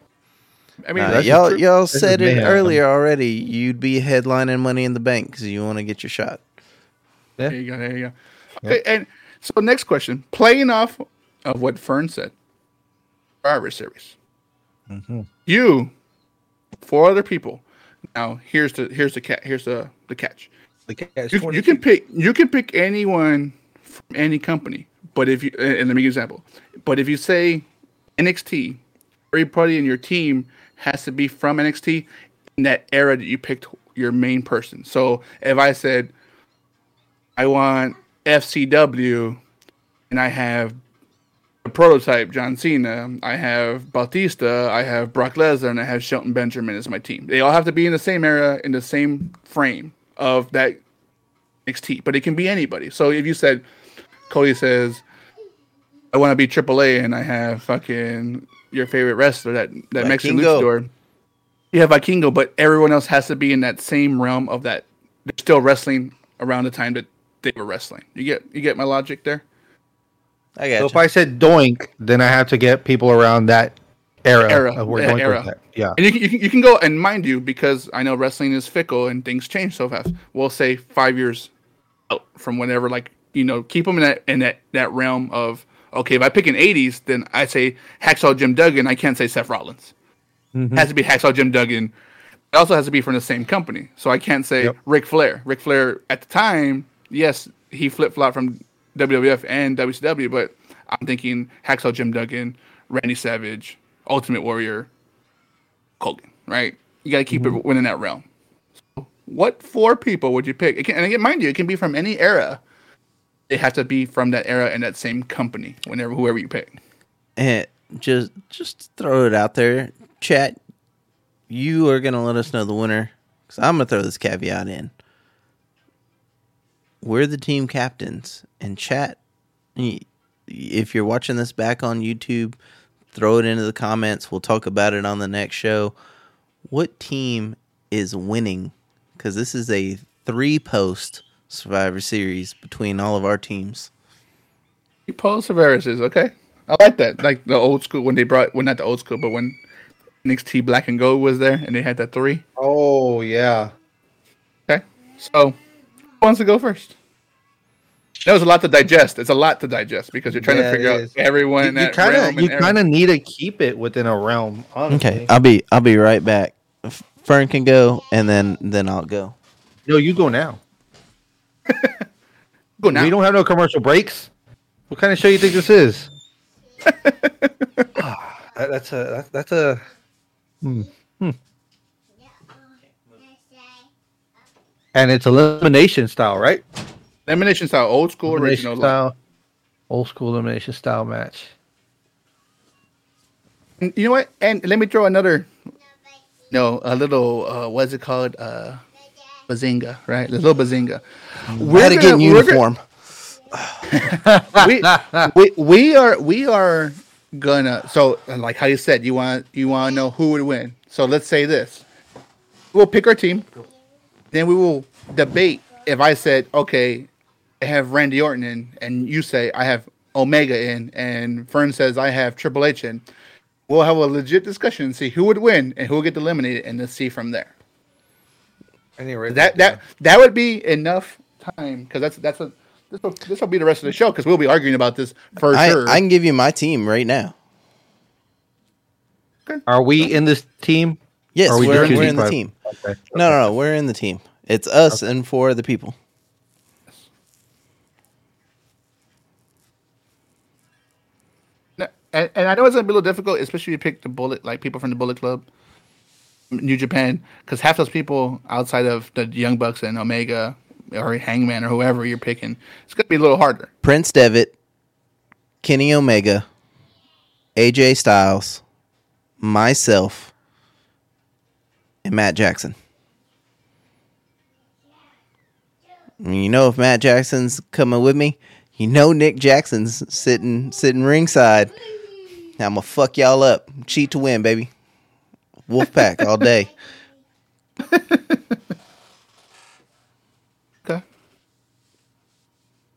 I mean, Uh, y'all, y'all This said it mayhem. earlier already. You'd be headlining Money in the Bank because you want to get your shot. Yeah. There you go. There you go. Okay, and so next question, playing off of what Fern said, Survivor Series. You, four other people. Now here's the here's the cat here's the the catch. The catch You, you can pick you can pick anyone from any company, But if you and let me give you an example. But if you say NXT, everybody in your team has to be from NXT in that era that you picked your main person. So if I said I want FCW and I have prototype John Cena, I have Bautista, I have Brock Lesnar, and I have Shelton Benjamin as my team. They all have to be in the same era, in the same frame of that NXT, but it can be anybody. So if you said, Cody says, I want to be AAA, and I have fucking your favorite wrestler, that that Mexican Vikingo. luchador. You have Vikingo, but everyone else has to be in that same realm of that. They're still wrestling around the time that they were wrestling. You get you get my logic there. I So got if I said doink, then I have to get people around that era, Era, of where yeah, doink era. was at. Yeah. And you can, you can you can go and mind you because I know wrestling is fickle and things change so fast. We'll say five years out from whenever, like you know, keep them in that in that that realm of okay. If I pick an '80s, then I say Hacksaw Jim Duggan. I can't say Seth Rollins. Mhm. It has to be Hacksaw Jim Duggan. It also has to be from the same company. So I can't say Yep. Ric Flair. Ric Flair at the time, yes, he flip flopped from WWF and WCW, but I'm thinking Hacksaw Jim Duggan, Randy Savage, Ultimate Warrior, Hogan, right? You got to keep it mm-hmm. within that realm. So what four people would you pick? It can, and again, mind you, it can be from any era. It has to be from that era and that same company. Whenever whoever you pick. and just just throw it out there, chat. You are gonna let us know the winner because I'm gonna throw this caveat in. We're the team captains, and chat. If you're watching this back on YouTube, throw it into the comments. We'll talk about it on the next show. What team is winning? Because this is a three post Survivor Series between all of our teams. You post viruses, okay? I like that. Like the old school when they brought, well, not the old school, but when NXT Black and Gold was there and they had that three. Oh yeah. Okay, so who wants to go first? That was a lot to digest. It's a lot to digest because you're trying Yeah, to figure out is. everyone in You that kind realm. of you kind of need to keep it within a realm. Honestly. Okay, I'll be I'll be right back. Fern can go, and then then I'll go. No, you go now. go now. We don't have no commercial breaks. What kind of show you think this is? Ah, that- that's a that- that's a. Hmm. Hmm. And it's elimination style, right? Elimination style, old school, Elimination original. style, old school elimination style match. And You know what? And let me throw another. No, a little. Uh, what's it called? Uh, bazinga, right? A little bazinga. We had to get in we're gonna- uniform. we, we we are we are gonna so like how you said you want you want to know who would win so let's say this we'll pick our team then we will debate if i said okay i have randy orton in and you say i have omega in and fern says i have triple h in we'll have a legit discussion and see who would win and who would get eliminated and then see from there Anyway, that that that would be enough time because that's that's a this will, this will be the rest of the show because we'll be arguing about this for I, sure. I can give you my team right now. are we in this team? Yes, Are we we're, we're in the team. Okay. No, no, no, we're in the team. It's us and four the people. No, and, and I know it's gonna be a little difficult, especially if you pick the bullet, like people from the Bullet Club, New Japan, because half those people outside of the Young Bucks and Omega or Hangman or whoever you're picking, it's gonna be a little harder. Prince Devitt, Kenny Omega, AJ Styles, myself, and Matt Jackson. And you know if Matt Jackson's coming with me, you know Nick Jackson's sitting sitting ringside. I'm gonna fuck y'all up. Cheat to win, baby. Wolfpack all day. Okay.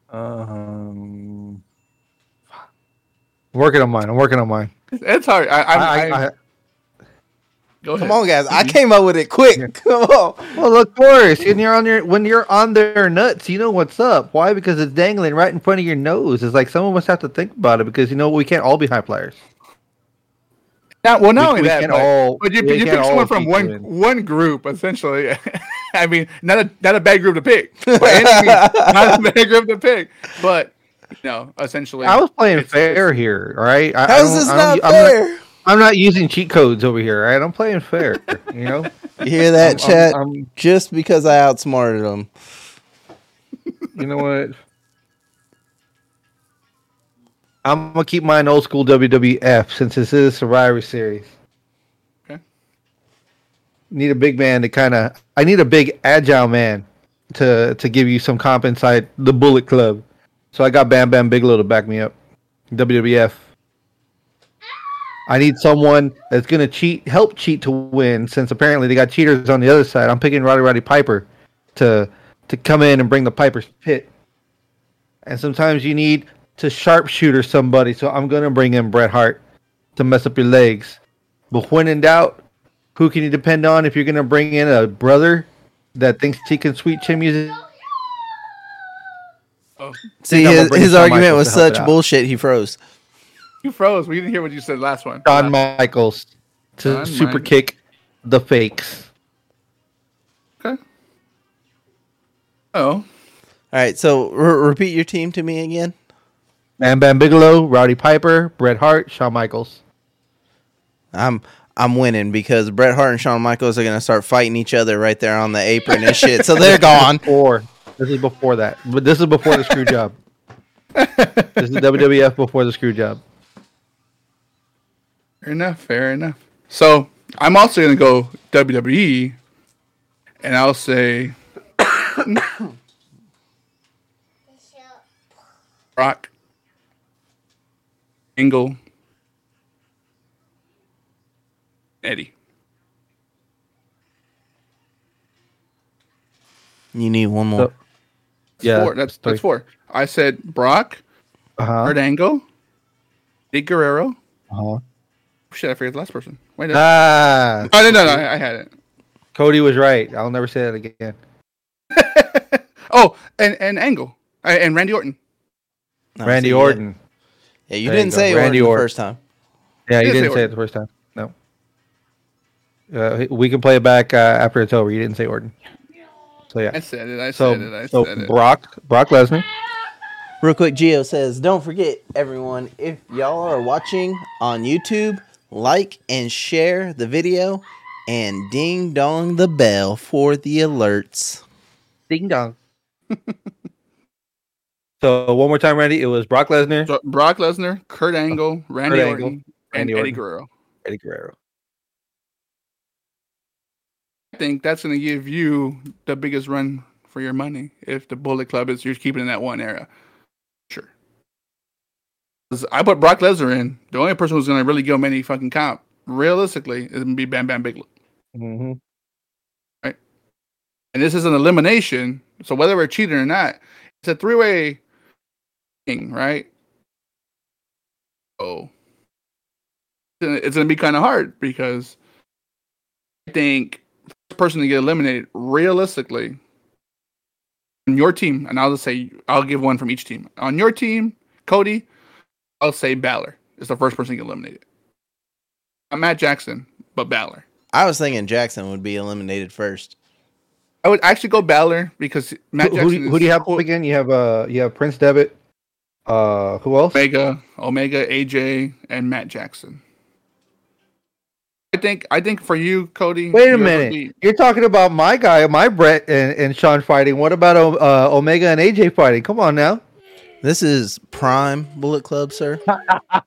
Um, working on mine. I'm working on mine. It's hard. I, I, I, I, I, go ahead. Come on, guys. I mm-hmm. came up with it quick. Come on. well, of course, when you're on your when you're on their nuts, you know what's up. Why? Because it's dangling right in front of your nose. It's like someone must have to think about it because you know we can't all be high flyers. Not, well, not We- only we that, can't but, all- but you, we you pick someone from one doing- one group essentially. I mean, not a not a bad group to pick. By any means, not a bad group to pick. But you know, essentially. I was playing fair it's- here, all right? I, I How's don't- this I not don't- I'm not, fair? I'm not using cheat codes over here, all right? I'm playing fair, you know? You hear that, I'm- chat? I'm- I'm- Just because I outsmarted them. you know what? I'm gonna keep mine old school WWF since this is Survivor Series. Okay. Need a big man to kind of. I need a big agile man to to give you some comp inside the Bullet Club. So I got Bam Bam Bigelow to back me up. WWF. I need someone that's gonna cheat, help cheat to win. Since apparently they got cheaters on the other side, I'm picking Roddy Roddy Piper to to come in and bring the Piper's pit. And sometimes you need to sharpshooter somebody, so I'm gonna bring in Bret Hart to mess up your legs. But when in doubt, who can you depend on if you're gonna bring in a brother that thinks he can sweet chin music? Oh, See, his, his argument was such bullshit, he froze. You froze. We didn't hear what you said last one. Shawn Michaels to Shawn super Michaels. kick the fakes. Okay. Oh, All right, so re- repeat your team to me again. Bam Bam Bigelow, Rowdy Piper, Bret Hart, Shawn Michaels. I'm I'm winning because Bret Hart and Shawn Michaels are gonna start fighting each other right there on the apron and shit. So they're gone. Or this is before that, but this is before the screw job. this is WWF before the screw job. Fair enough. Fair enough. So I'm also gonna go WWE, and I'll say Brock Angle, Eddie. You need one more. So- Yeah, four. That's that's four. I said Brock, Uh-huh. Kurt Angle, Big Guerrero. uh-huh. Shit, I forget the last person. Wait, no, Ah, oh, no, no, no, I, I had it. Cody was right. I'll never say that again. oh, and and Angle Uh, and Randy Orton. No, Randy see, yeah. Orton. Yeah, you There didn't go. say Randy Orton the Orton. first time. Yeah, you didn't say didn't say it the first time. No. Uh, we can play it back uh, after it's over. You didn't say Orton. So yeah, I yeah. said it. I So said it. I so said it. Brock Brock Lesnar. Real quick, Geo says, don't forget, everyone, if y'all are watching on YouTube, like and share the video and ding dong the bell for the alerts. Ding dong. so one more time, Randy. It was Brock Lesnar, So, Brock Lesnar, Kurt Angle, Randy Kurt Orton, Angle, and Randy Eddie Guerrero. Eddie Guerrero. I think that's going to give you the biggest run for your money if the Bullet Club is you're keeping in that one era. I put Brock Lesnar in. The only person who's going to really give him any fucking comp, realistically, is going to be Bam Bam Bigelow. Mm-hmm. And this is an elimination. So whether we're cheating or not, it's a three way thing, right? Oh. it's going to be kind of hard because I think first person to get eliminated realistically on your team, and I'll just say I'll give one from each team. On your team, Cody, I'll say Balor is the first person to get eliminated. Not Matt Jackson, but Balor. I was thinking Jackson would be eliminated first. I would actually go Balor because Matt Who, Jackson. who, do you- who do you have up again? You have uh you have Prince Devitt. Uh, who else? Omega, Omega, AJ, and Matt Jackson. I think I think for you, Cody. Wait a whoever minute. beat- You're talking about my guy, my Bret and, and Shawn fighting. What about uh, Omega and AJ fighting? Come on now. This is prime Bullet Club, sir.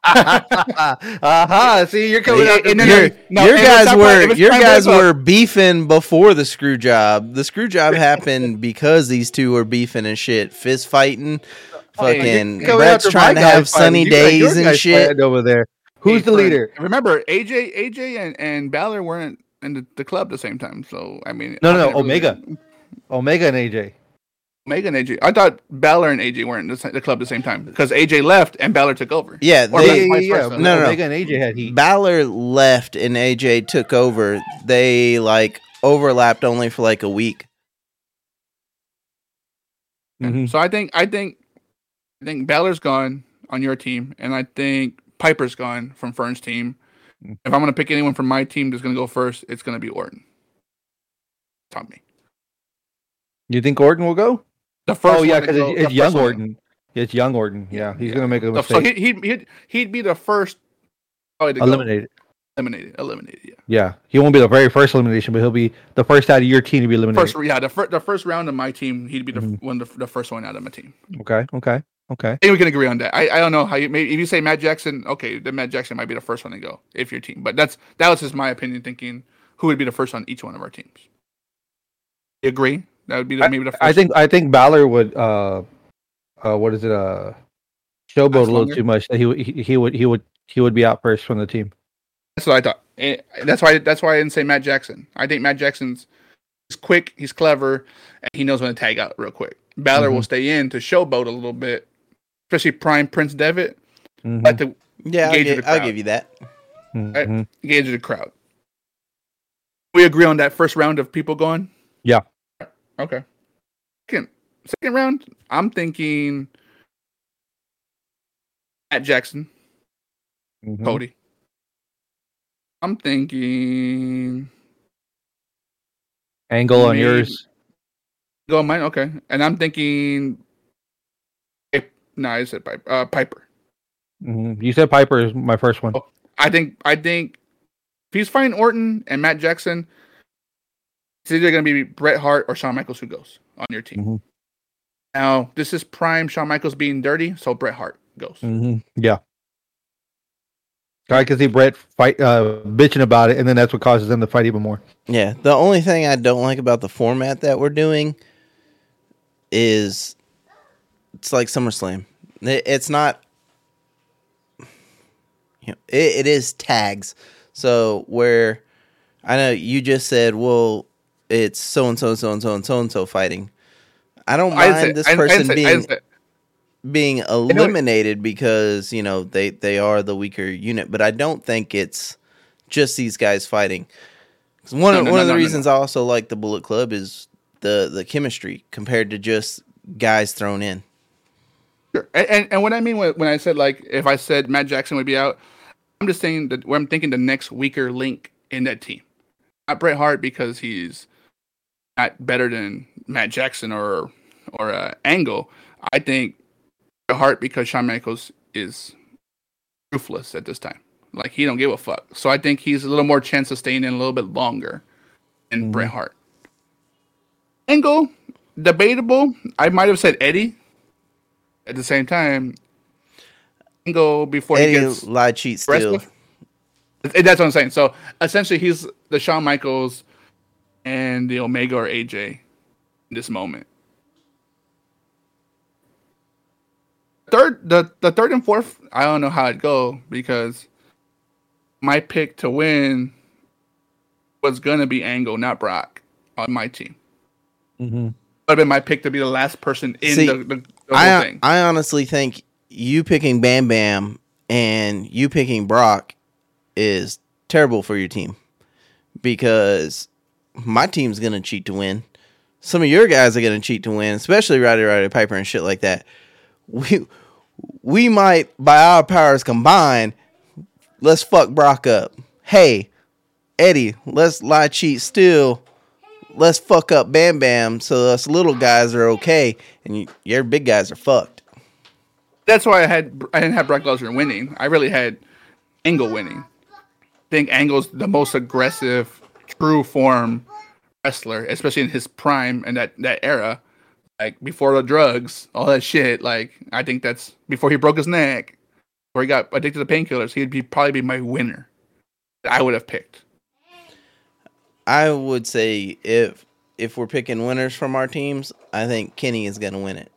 uh-huh. See, you're coming out. Yeah, to no, me. no, your no, your guys were prime- if your guys were beefing before the screw job. The screw job happened because these two were beefing and shit, fist fighting. Fucking You're Bret's trying to guys have sunny. You days and shit. over there. Who's Hey, the friend, leader? Remember, AJ, AJ, and, and Balor weren't in the, the club at the same time. So I mean, No, no, I no, didn't really- Omega. Omega and AJ. Omega and AJ. I thought Balor and AJ weren't in the, the club at the same time because AJ left and Balor took over. Yeah, Or they- yeah, yeah, yeah. No, no, no. Omega and AJ had heat. Balor left and AJ took over. They like overlapped only for like a week. Mhm. So I think I think I think Balor's gone on your team, and I think Piper's gone from Fern's team. Mm. If I'm gonna pick anyone from my team that's gonna go first, it's gonna be Orton. Top me. You think Orton will go? The first. oh yeah, because it's, it's young first one- Orton. It's young Orton. Yeah, he's gonna make a So, mistake. so he, he'd, he'd he'd be the first probably to go eliminated. eliminated. Eliminated. Yeah. Yeah, he won't be the very first elimination, but he'll be the first out of your team to be eliminated. First, yeah, the first the first round of my team, he'd be the Mhm. one the, the first one out of my team. Okay, okay, okay. I think we can agree on that. I, I don't know how you maybe if you say Matt Jackson, okay, then Matt Jackson might be the first one to go if your team. But that's that was just my opinion, thinking who would be the first on each one of our teams. You agree? That would be the, maybe the first. I think I think Balor would uh uh what is it uh showboat a little longer? too much. He, would- he he would he would he would be out first from the team. that's what I thought. And that's why that's why I didn't say Matt Jackson. I think Matt Jackson's he's quick, he's clever, and he knows when to tag out real quick. Balor will Mhm. stay in to showboat a little bit, especially prime Prince Devitt, Mhm, but to Yeah, I'll, Engage gi- the I'll give you that. mhm. engage the crowd. We agree on that first round of people going. Yeah. Okay. Second, second round, I'm thinking Matt Jackson, Mhm. Cody. I'm thinking Angle on yours. go on mine. Okay, and I'm thinking. No, I said Piper. Uh, Piper. Mhm. You said Piper is my first one. Oh. I think. I think if he's fighting Orton and Matt Jackson, it's either going to be Bret Hart or Shawn Michaels who goes on your team. Mhm. Now, this is prime Shawn Michaels being dirty, so Bret Hart goes. hmm Yeah. I can see Bret fight uh, bitching about it, and then that's what causes them to fight even more. Yeah, the only thing I don't like about the format that we're doing is it's like SummerSlam. It- It's not. You know, it, it is tags. So where I know you just said, well, it's so and so, and so and so, and so and so fighting. I don't mind this I- didn't person I being being eliminated because you know they they are the weaker unit, but I don't think it's just these guys fighting. 'Cause one No, of no, one no, of the reasons I also like the Bullet Club is the the chemistry compared to just guys thrown in. Sure. And, and and what I mean when, when I said like if I said Matt Jackson would be out, I'm just saying that where I'm thinking the next weaker link in that team, not Bret Hart because he's not better than Matt Jackson or or uh, Angle. I think Bret Hart because Shawn Michaels is ruthless at this time. Like he don't give a fuck. So I think he's a little more chance of staying in a little bit longer than Mhm. Bret Hart. Angle, debatable. I might have said Eddie. At the same time, Angle before he gets lie, cheat. Eh, That's what I'm saying. So essentially, he's the Shawn Michaels and the Omega or AJ in this moment. Third, the the third and fourth, I don't know how it go because my pick to win was gonna be Angle, not Brock, on my team. Mm-hmm. Would have been my pick to be the last person in See, the, the, the whole I thing. I honestly think you picking Bam Bam and you picking Brock is terrible for your team because my team's gonna cheat to win. Some of your guys are gonna cheat to win, especially Roddy Roddy Piper and shit like that. We we might, by our powers combined, let's fuck Brock up. Hey, Eddie, let's lie, cheat, steal. Let's fuck up Bam Bam so us little guys are okay and you, your big guys are fucked. That's why I had I didn't have Brock Lesnar winning. I really had Angle winning. I think Angle's the most aggressive, true form wrestler, especially in his prime and that that era, like before the drugs, all that shit. Like I think that's before he broke his neck, or he got addicted to painkillers. He'd be probably be my winner. I would have picked. I would say if if we're picking winners from our teams, I think Kenny is going to win it.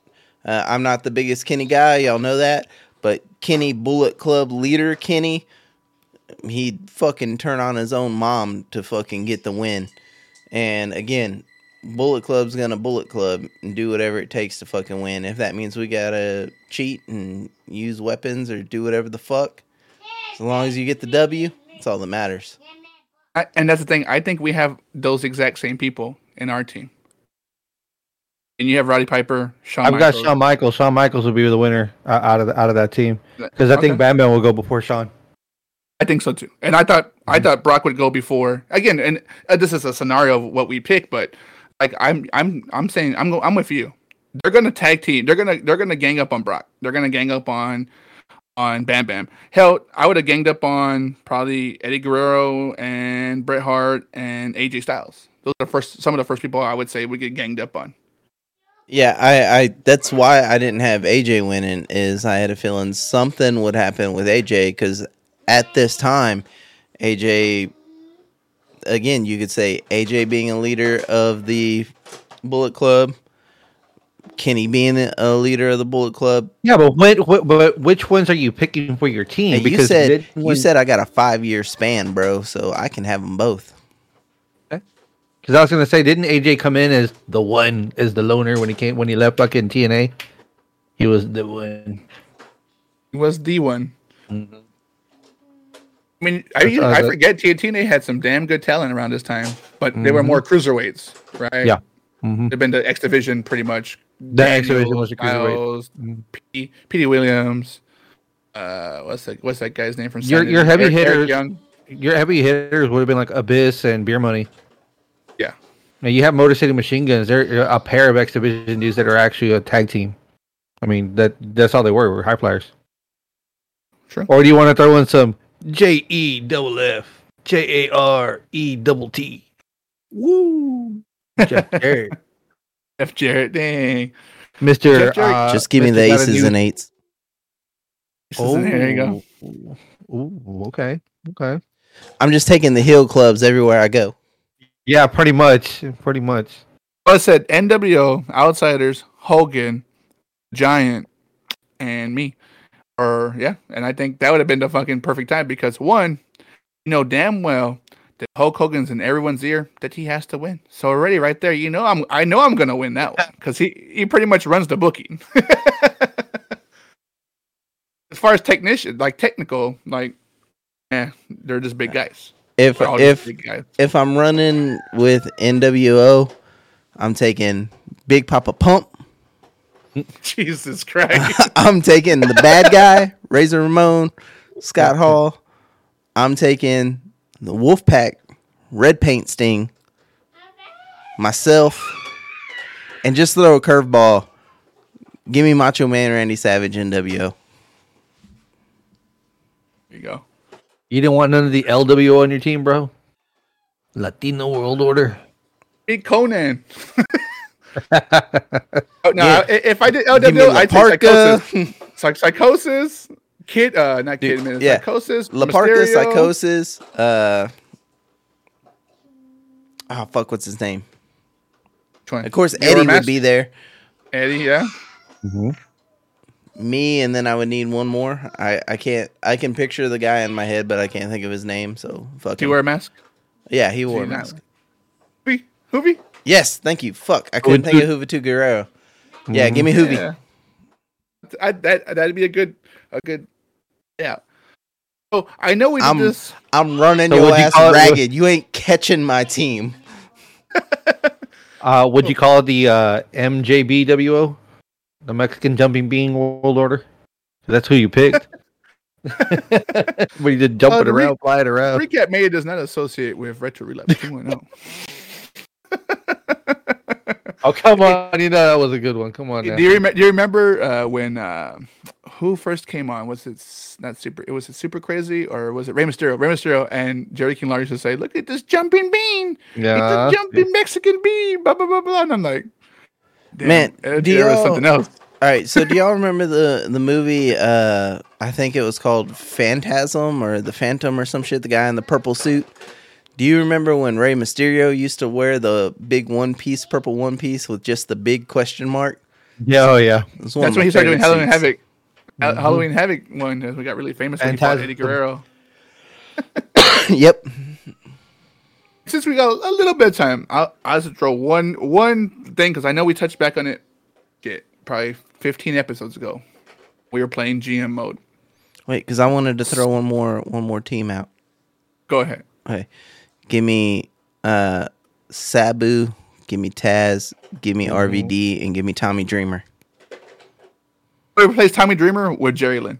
Uh, I'm not the biggest Kenny guy, y'all know that, but Kenny Bullet Club leader Kenny, he'd fucking turn on his own mom to fucking get the win. And again, Bullet Club's gonna Bullet Club and do whatever it takes to fucking win. If that means we gotta cheat and use weapons or do whatever the fuck, as long as you get the W, that's all that matters. I, and that's the thing. I think we have those exact same people in our team. And you have Roddy Piper, Shawn I've got Michaels. Shawn Michaels. Shawn Michaels will be the winner uh, out of the, out of that team because I Okay. think Bam Bam will go before Shawn. I think so too. And I thought I Mm-hmm. thought Brock would go before again. And uh, this is a scenario of what we pick, but like I'm I'm I'm saying I'm go, I'm with you. they're gonna tag team. They're gonna they're gonna gang up on Brock. They're gonna gang up on on Bam Bam. Hell, I would have ganged up on probably Eddie Guerrero and Bret Hart and AJ Styles. Those are the first some of the first people I would say would get ganged up on. Yeah, I, I that's why I didn't have AJ winning is I had a feeling something would happen with AJ because at this time, AJ again you could say AJ being a leader of the Bullet Club, Kenny being a leader of the Bullet Club. Yeah, but what, what, but which ones are you picking for your team? Hey, you said you said I got a five year span, bro, so I can have them both. Because I was gonna say, didn't AJ come in as the one, as the loner when he came when he left fucking TNA? He was the one. He was the one. Mm-hmm. I mean, I, That's- uh, I that- forget TNA had some damn good talent around this time, but they were more cruiserweights, right? Mm-hmm. Yeah. Mm-hmm. They've been the X Division pretty much. The X Division was the cruiserweight. Styles, Mhm. P- Williams. Uh, what's that? What's that guy's name from? Your- your heavy Eric- Eric hitters- Young. Your heavy hitters would have been like Abyss and Beer Money. Yeah. Now you have Motor City Machine Guns. They're a pair of X Division dudes that are actually a tag team. I mean that that's all they were. Were high flyers. True. Or do you want to throw in some J E double F J A R E double T? Woo! Jeff Jarrett. F. Jarrett. Dang. Mr. Jarrett. uh, Just give me Mr. the aces new- and eights. Oh, there you go. Ooh, okay, okay. I'm just taking the heel clubs everywhere I go. Yeah, pretty much, pretty much. Well, I said NWO, Outsiders, Hogan, Giant, and me. Or yeah, and I think that would have been the fucking perfect time because one, you know damn well that Hulk Hogan's in everyone's ear that he has to win. So already right there, you know I'm I know I'm gonna win that one because he he pretty much runs the booking. as far as technician, like technical, like yeah, they're just big guys. If They're all just if guys. if I'm running with NWO, I'm taking Big Papa Pump. Jesus Christ. I'm taking the bad guy, Razor Ramon, Scott Hall. I'm taking the Wolfpack, Red Paint Sting, myself, and just throw a curveball. Give me Macho Man Randy Savage NWO. there you go. You didn't want none of the LWO on your team, bro. Latino World Order. Big Konnan. oh, no, Yeah. I- if I did Give me LWO, I'd La Psicosis. Psych- Psicosis, kid, uh, not Dude, kid, man, yeah. Psicosis, La Parka, Mysterio. Psicosis. Uh, oh fuck, what's his name? Which one? Of course, Your Eddie would Mask? be there. Eddie, yeah. me and then I would need one more. I I can't I can picture the guy in my head, but I can't think of his name. So fuck. Do you wear a mask? yeah, he wore a Do you not? mask. Juvi, Juvi. Yes, thank you. Fuck, I couldn't think of Juventud Guerrera. Yeah, give me Juvi. Yeah. I, that that'd be a good a good yeah. Oh, I know we did I'm- this. I'm running So your would you ass call it- ragged. You ain't catching my team. Uh, would you call it the uh, MJBWO, the Mexican Jumping Bean World Order? That's who you picked. but you just jump Uh, it the re- around, fly it around. Recap Mania does not associate with Retro Relapse 2.0. Oh come on, you know that was a good one. Come on, do you remember? Do you remember uh, when uh, who first came on? Was it not super? It was it super crazy or was it Rey Mysterio? Rey Mysterio and Jerry King Lawler used to say, "Look at this jumping bean! Yeah, it's a jumping Mexican bean!" Blah blah blah blah. And I'm like, Damn, Man, Ed do was something else. All right, so do y'all remember the the movie? Uh, I think it was called Phantasm or the Phantom or some shit. The guy in the purple suit. Do you remember when Rey Mysterio used to wear the big one piece, purple one piece with just the big question mark? yeah, oh yeah. It was one That's of when my he started doing Halloween suits. Havoc. Ha- Halloween Havoc one that we got really famous when he fought Phantasm. Eddie Guerrero. yep. Since we got a little bit of time, I'll, I'll just throw one one thing because I know we touched back on it. Get probably 15 episodes ago. We were playing GM mode. Wait, because I wanted to throw one more one more team out. Go ahead. Okay, give me uh Sabu, give me Taz, give me RVD, and give me Tommy Dreamer. We replaced Tommy Dreamer with Jerry Lynn.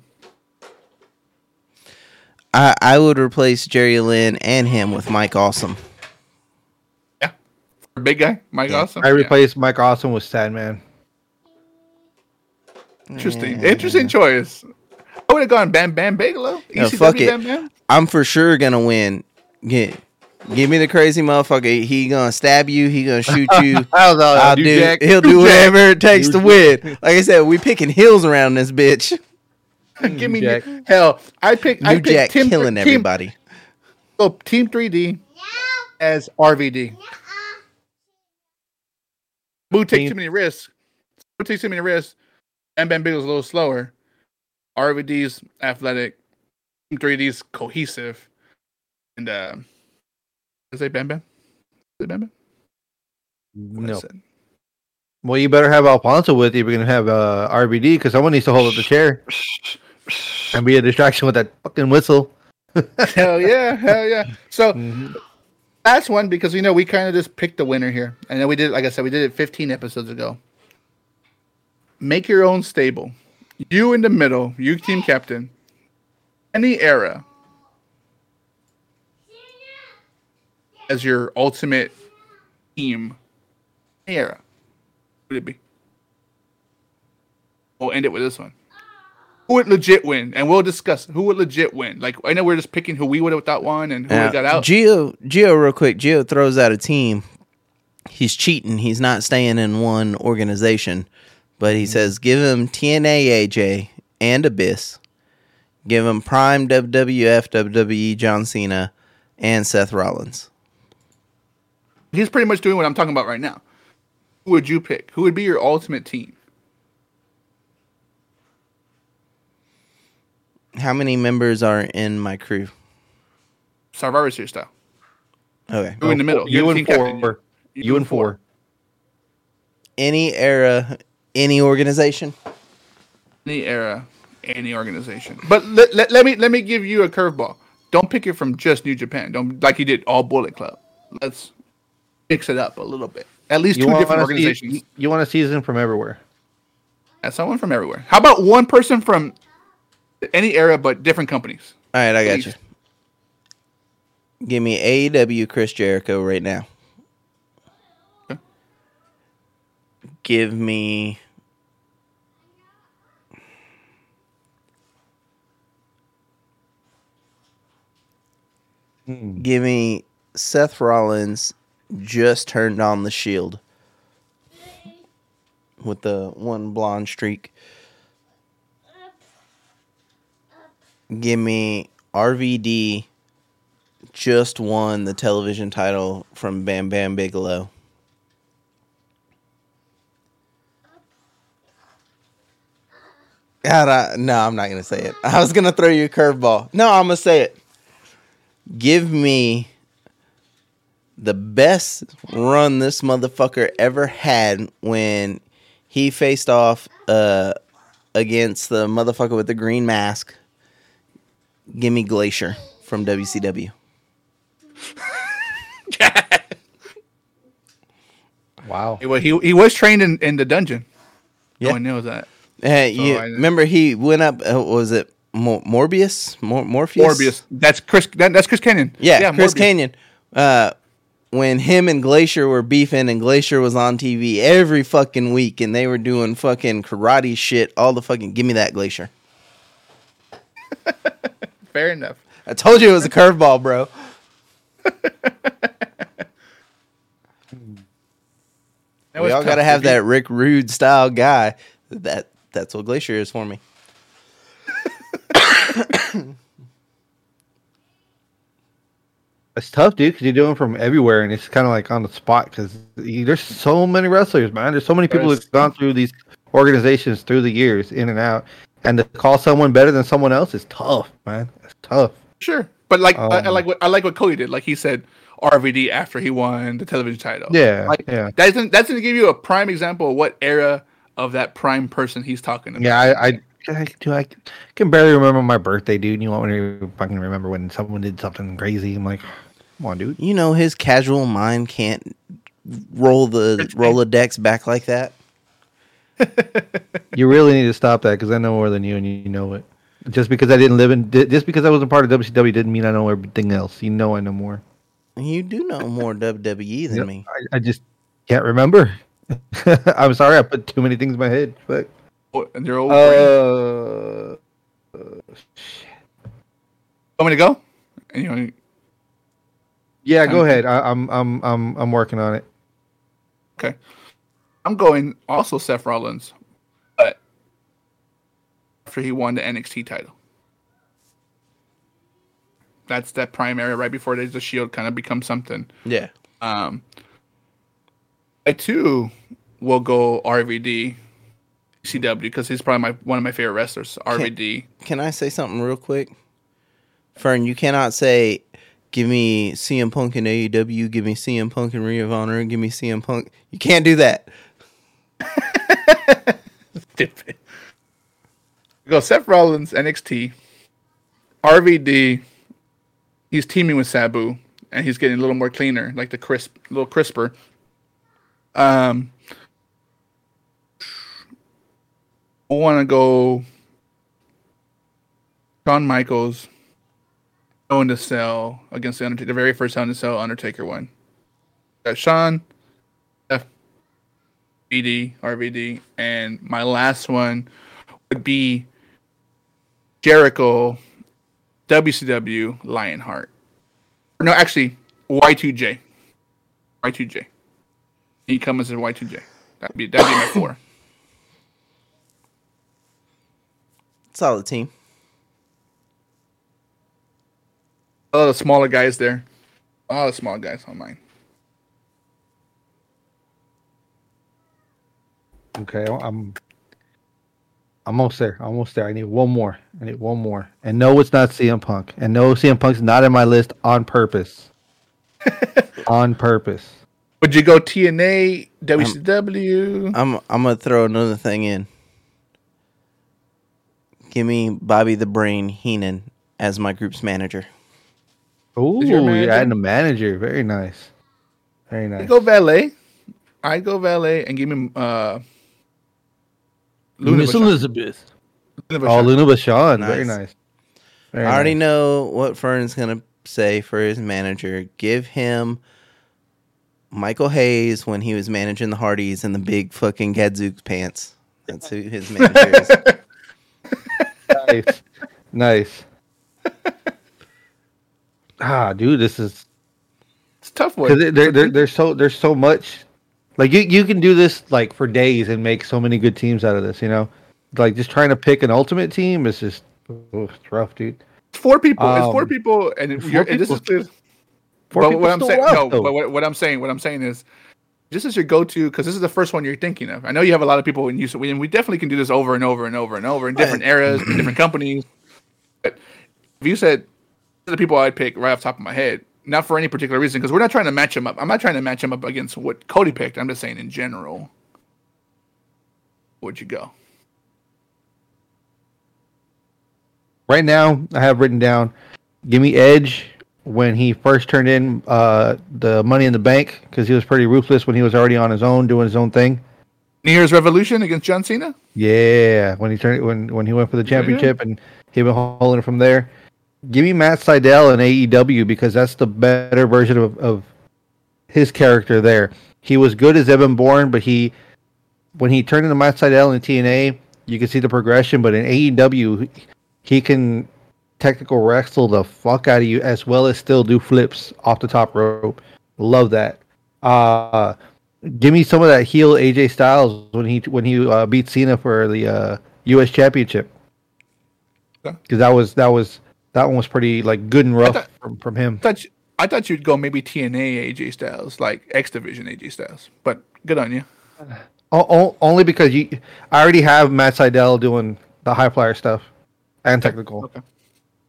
I I would replace Jerry Lynn and him with Mike Awesome. Yeah, big guy, Mike Yeah. Awesome. I Yeah. replaced Mike Awesome with Sandman. Interesting. Yeah. Interesting choice. I would have gone Bam Bam Bigelow. No, fuck it. Bam Bam. I'm for sure gonna win. Get, give me the crazy motherfucker. He gonna stab you. He gonna shoot you. I'll, I'll do. he'll do whatever it takes to win. Like I said, we picking hills around this bitch. Give me Jack. hell. I pick. I New pick Jack Team, killing team, everybody. Oh, Team 3D as RVD. Boo takes too many risks. Boo takes too many risks. Bam Bam Bigelow's a little slower. RVD's athletic. Team 3D's cohesive. And uh is it Bam Bam? Is it Bam Bam? What No. Well, you better have Alfonso with you. if You're gonna have uh, RVD because someone needs to hold up the chair and be a distraction with that fucking whistle. hell yeah, hell yeah. So Mhm. last one because you know we kind of just picked the winner here, and then we did, like I said, we did it 15 episodes ago. Make your own stable. You in the middle. You team captain. Any era as your ultimate team. Era. Would it be? We'll end it with this one. Who would legit win? And we'll discuss who would legit win. Like I know we're just picking who we would have thought won and who Now, would got out. Geo, Geo, real quick. Geo throws out a team. He's cheating. He's not staying in one organization, but he says give him TNA AJ and Abyss. Give him Prime WWF WWE John Cena and Seth Rollins. He's pretty much doing what I'm talking about right now. Who would you pick? Who would be your ultimate team? How many members are in my crew? Survivor Series style. Okay. Who in the middle? You're You and team captain. four. You and four. Any era, any organization. Any era, any organization. But let, let, let me let me give you a curveball. Don't pick it from just New Japan. Don't like you did all Bullet Club. Let's mix it up a little bit. At least You two want different to organizations. see, you want a season from everywhere. That's someone from everywhere. How about one person from any era but different companies? All right, I got Please. you. Give me AEW Chris Jericho right now. Okay. Give me hmm. Give me Seth Rollins just turned on the shield with the one blonde streak. Give me RVD just won the television title from Bam Bam Bigelow. God, I, no, I'm not gonna say it. I was gonna throw you a curveball. No, I'm gonna say it. Give me the best run this motherfucker ever had when he faced off uh, against the motherfucker with the green mask. Give me Glacier from WCW. Wow. Well, he he was trained in, in the dungeon. Yeah. No one knows that. Hey, you I- remember he went up? Uh, what was it Mor- Morbius? Mor- Morpheus? Morbius. That's Chris. That, that's Chris Kanyon. Yeah, Chris Morbius. Kanyon. Uh, when him and Glacier were beefing, and Glacier was on TV every fucking week, and they were doing fucking karate shit. All the fucking give me that Glacier. Fair enough. I told you it was a curveball, bro. We all got to have that Rick Rude style guy. That that's what Glacier is for me. It's tough, dude, because you're doing from everywhere, and it's kind of like on the spot because there's so many wrestlers, man. There's so many people who've gone through these organizations through the years, in and out, and to call someone better than someone else is tough, man. It's tough. Sure, but like I, I Um, like what I like what Cody did. Like he said, RVD after he won the television title. Yeah, like, yeah. That's that's going to give you a prime example of what era of that prime person he's talking about. Yeah, I, I, I, dude, I can barely remember my birthday, dude. You want me to fucking remember when someone did something crazy? I'm like, come on, dude. You know his casual mind can't roll the decks back like that. You really need to stop that because I know more than you, and you know it. Just because I didn't live in, just because I wasn't part of WCW didn't mean I know everything else. You know I know more. You do know more WWE than Yep, me. I, I just can't remember. I'm sorry, I put too many things in my head. But and they're old. Uh, Want me to go? And, you know, yeah, go ahead. I, I'm I'm I'm I'm working on it. okay. I'm going also Seth Rollins, but after he won the NXT title. That's that primary right before there's the Shield kind of becomes something. Yeah. Um, I too will go RVD, CW because he's probably my one of my favorite wrestlers. RVD. Can I say something real quick? Fern, you cannot say, give me CM Punk in AEW, give me CM Punk in Ring of Honor, give me CM Punk. You can't do that. Stupid. We go Seth Rollins, NXT, RVD. He's teaming with Sabu, and he's getting a little more cleaner, like the crisp, a little crisper. Um, I want to go Shawn Michaels going to sell against the Undertaker, the very first in a Cell Undertaker one. Got Shawn, F, BD, RVD, and my last one would be Jericho, WCW, Lionheart. No, actually, Y2J. Y2J. He comes as Y2J. That'd be that'd be my four. Solid team. A lot of smaller guys there. A lot of small guys on mine. Okay, I'm I'm almost there. Almost there. I need one more. I need one more. And no, it's not CM Punk. And no, CM Punk's not in my list on purpose. on purpose. Would you go TNA, WCW? I'm I'm gonna throw another thing in. Give me Bobby the Brain Heenan as my group's manager. Ooh, your you're adding a manager. Very nice. Very I'd nice. go valet. I'd go valet and give him uh Luna Miss Vachon. Elizabeth. Luna Oh, Luna Vachon. Very Nice. nice. Very I already nice. know what Fern's gonna say for his manager. Give him Michael Hayes when he was managing the Hardys in the big fucking Gadzooks pants. That's who his manager is. nice. nice. Ah, dude, this is It's tough one. because there, there, there's so there's so much. Like you, you can do this like for days and make so many good teams out of this. You know, like just trying to pick an ultimate team is just oh, it's rough, dude. It's four people. it's four Um, people, and, if four and this is people- Four but people what I'm saying, no, though. but what, what I'm saying, what I'm saying is, this is your go-to because this is the first one you're thinking of. I know you have a lot of people, in use, and we definitely can do this over and over and over and over in different eras, different companies. But if you said the people I'd pick right off the top of my head, not for any particular reason, because we're not trying to match them up. I'm not trying to match them up against what Cody picked. I'm just saying in general. Where'd you go? right now I have written down give me Edge when he first turned in uh, the Money in the Bank because he was pretty ruthless when he was already on his own doing his own thing. New Year's Revolution against John Cena. Yeah, when he turned when when he went for the championship and he been holding it from there. Give me Matt Sydal in AEW because that's the better version of, of his character there. He was good as Evan Bourne, but he when he turned into Matt Sydal in TNA, you can see the progression. But in AEW, he can technical wrestle the fuck out of you as well as still do flips off the top rope. Love that. Uh give me some of that heel AJ Styles when he when he uh, beat Cena for the uh, U.S. Championship. Because that was that was that one was pretty like good and rough thought- from, from him. I thought, you, I thought you'd go maybe TNA AJ Styles, like X Division AJ Styles. But good on you. Only because you, I already have Matt Sydal doing the high flyer stuff and technical. Okay.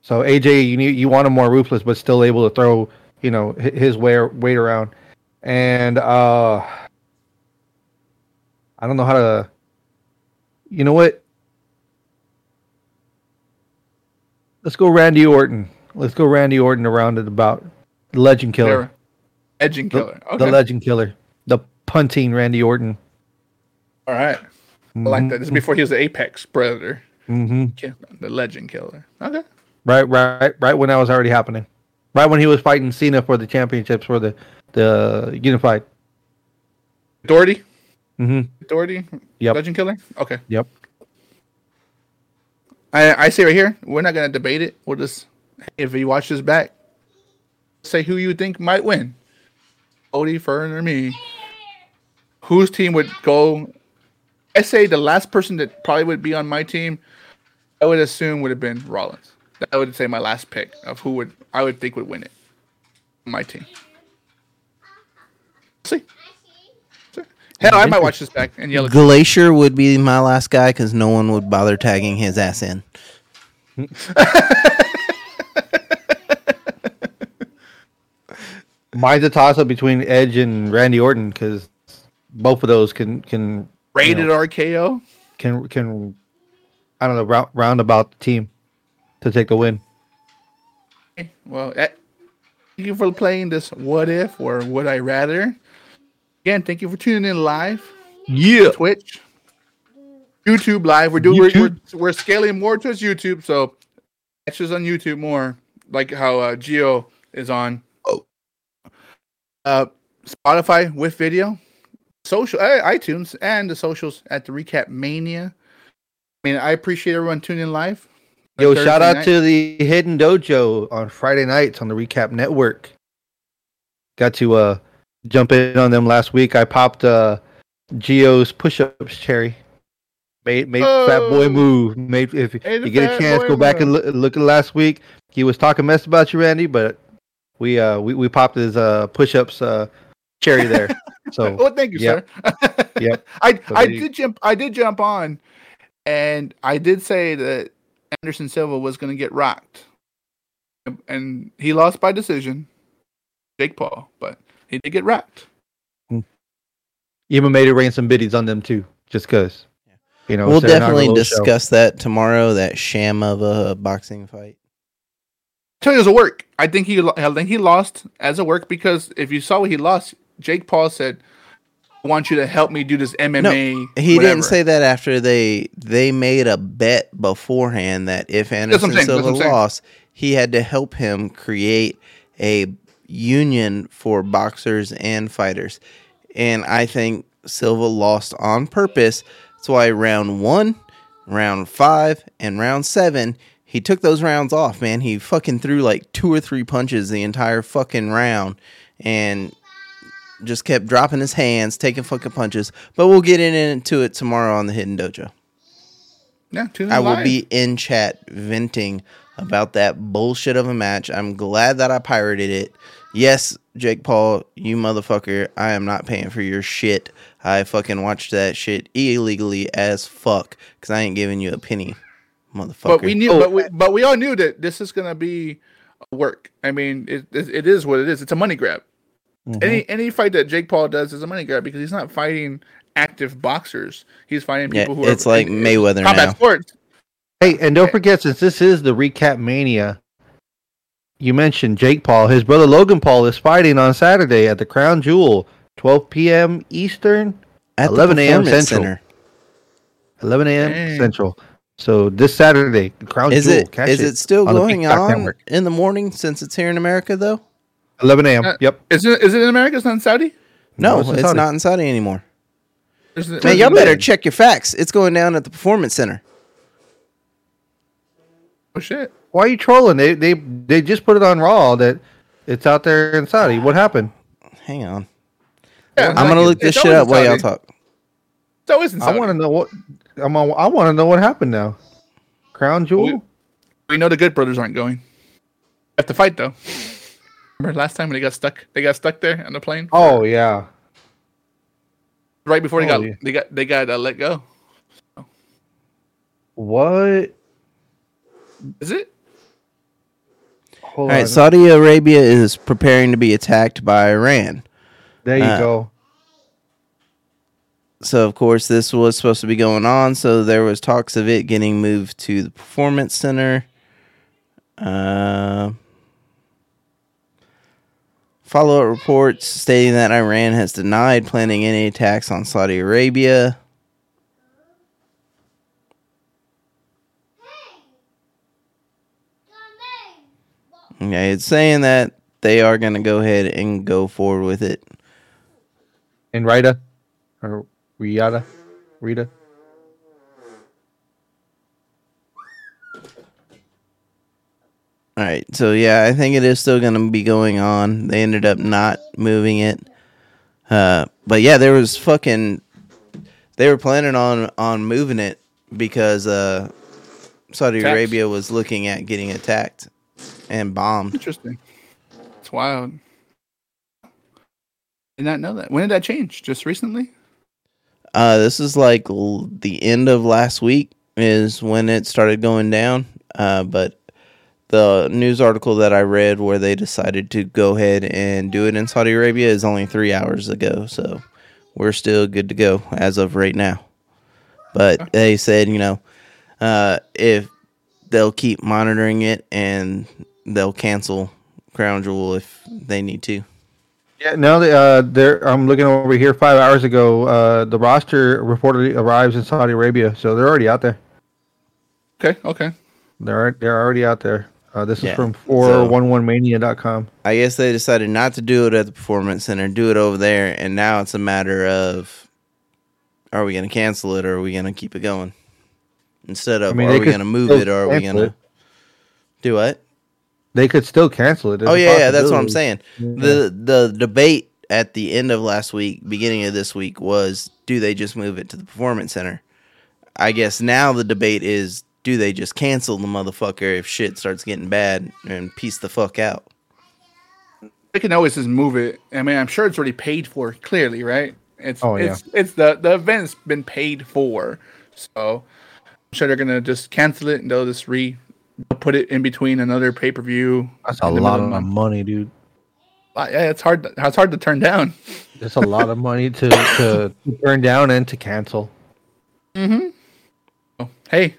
So AJ, you need you want him more ruthless, but still able to throw you know his way weight around. And uh I don't know how to. You know what? Let's go Randy Orton. Let's go Randy Orton around at about the Legend Killer. There. Edging The, killer. the Legend Killer. The punting Randy Orton. All right. I like that. This is before he was the Apex Predator. Mm-hmm. The legend killer. Okay. Right, right, right when that was already happening. Right when he was fighting Cena for the championships for the the unified. Doherty. hmm Doherty. Yep. Legend killer. Okay. Yep. I, I say right here, we're not gonna debate it. We'll just if you watch this back, say who you think might win. Odie, Fern, or me. Whose team would go? I say the last person that probably would be on my team, I would assume would have been Rollins. I would say my last pick of who would I would think would win it. My team. See. See. Hell, I might watch this back and yell. at- Glacier would be my last guy because no one would bother tagging his ass in. Mine's a toss up between Edge and Randy Orton because both of those can can Rated RKO. can can I don't know round, round about the team to take the win. Well, eh, thank you for playing this what if or would I rather. Again, thank you for tuning in live. Yeah. Twitch, YouTube live. We're doing we're, we're, we're scaling more towards YouTube, so catch us on YouTube more, like how uh, Geo is on. Oh. Uh, Spotify with video, social, uh, iTunes, and the socials at the Recap Mania. I mean, I appreciate everyone tuning in live. Yo, Thursday shout out night. to the Hidden Dojo on Friday nights on the Recap Network. Got to uh jump in on them last week. I popped uh Geo's push-ups cherry. Made made fat boy Oh. move. Made if Hey, you get a chance, go back and look, look at last week. He was talking mess about you, Randy, but we uh we, we popped his uh push-ups uh cherry there. So Well, thank you, Yep. sir. yeah, I So I there you- did jump. I did jump on, and I did say that Anderson Silva was going to get rocked, and he lost by decision. Jake Paul, but he did get rocked. Hmm. even made it rain some biddies on them too, just cause. You know, we'll definitely inaugural show. discuss that tomorrow. That sham of a boxing fight. tell you, it was a work. I think he. I think he lost as a work because if you saw what he lost, Jake Paul said, "I want you to help me do this MMA." No, He whatever." didn't say that after they they made a bet beforehand that if Anderson saying, Silva what I'm saying. lost, he had to help him create a union for boxers and fighters. And I think Silva lost on purpose. That's why round one, round five, and round seven, he took those rounds off, man. He fucking threw like two or three punches the entire fucking round. And just kept dropping his hands, taking fucking punches. But we'll get in into it tomorrow on the Hidden Dojo. Yeah, tune in I will live. be in chat venting about that bullshit of a match. I'm glad that I pirated it. Yes, Jake Paul, you motherfucker, I am not paying for your shit. I fucking watched that shit illegally as fuck because I ain't giving you a penny, motherfucker. But we knew, Oh. but we, but we all knew that this is gonna be work. I mean, it, it, it is what it is. It's a money grab. Mhm. Any any fight that Jake Paul does is a money grab because he's not fighting active boxers. He's fighting Yeah, people who it's are like in- in Mayweather combat now. sports. Hey, and don't forget, since this is the recap mania, you mentioned Jake Paul. His brother Logan Paul is fighting on Saturday at the Crown Jewel, 12 p.m. Eastern, At 11 a.m. Central. Center. 11 a.m. Dang. Central. So this Saturday, Crown Is Jewel. it catch is it still on going Peacock on Network. in the morning since it's here in America though? 11 a.m. Uh, yep. Is it is it in America? It's not in Saudi. No, No, it's, it's not in Saudi anymore. Is it- Man, y'all better in? check your facts. It's going down at the Performance Center. oh shit! Why are you trolling? They they they just put it on Raw that it's out there in Saudi. What happened? Hang on. Yeah, I'm gonna look this shit up while y'all talk. It's always in I want to know what I'm. on- I want to know what happened now. Crown Jewel. We- We know the Good Brothers aren't going. Have to fight though. Remember last time when they got stuck? They got stuck there on the plane Oh yeah. right before they Oh, got yeah. they got they got uh, let go. What? Is it? Hold All right, on. Saudi Arabia is preparing to be attacked by Iran. there you uh, go. So of course this was supposed to be going on. So there was talks of it getting moved to the Performance Center. Uh, follow-up reports stating that Iran has denied planning any attacks on Saudi Arabia. Okay, it's saying that they are going to go ahead and go forward with it. And Rita or Riyada, Rita. All right. So yeah, I think it is still going to be going on. They ended up not moving it. Uh, but yeah, there was fucking. They were planning on on moving it because uh, Saudi Attacks. Arabia was looking at getting attacked and bombed. Interesting. It's wild. Did not know that. When did that change? Just recently? Uh, this is like l- the end of last week is when it started going down. Uh, but the news article that I read where they decided to go ahead and do it in Saudi Arabia is only three hours ago. So we're still good to go as of right now. But they said, you know, uh, if they'll keep monitoring it and they'll cancel Crown Jewel if they need to. Yeah, now that uh, they're, I'm looking over here. Five hours ago, uh, the roster reportedly arrives in Saudi Arabia, so they're already out there. Okay, okay. They're they're already out there. Uh, this is Yeah, from so- 411mania.com. I guess they decided not to do it at the performance center, do it over there, and now it's a matter of are we going to cancel it or are we going to keep it going? Instead of I mean, are we going to move it or are we going to do what? They could still cancel it. Oh yeah, yeah, that's what I'm saying. The the debate at the end of last week, beginning of this week was do they just move it to the performance center? I guess now the debate is do they just cancel the motherfucker if shit starts getting bad and piece the fuck out? They can always just move it. I mean, I'm sure it's already paid for. Clearly, right? It's Oh, yeah. it's it's the the event's been paid for, so I'm sure they're gonna just cancel it and they'll just re they'll put it in between another pay per view. That's a lot of money, dude. Uh, yeah, it's hard. To, it's hard to turn down. It's a lot of money to, to turn down and to cancel. Mm-hmm. Oh, hey,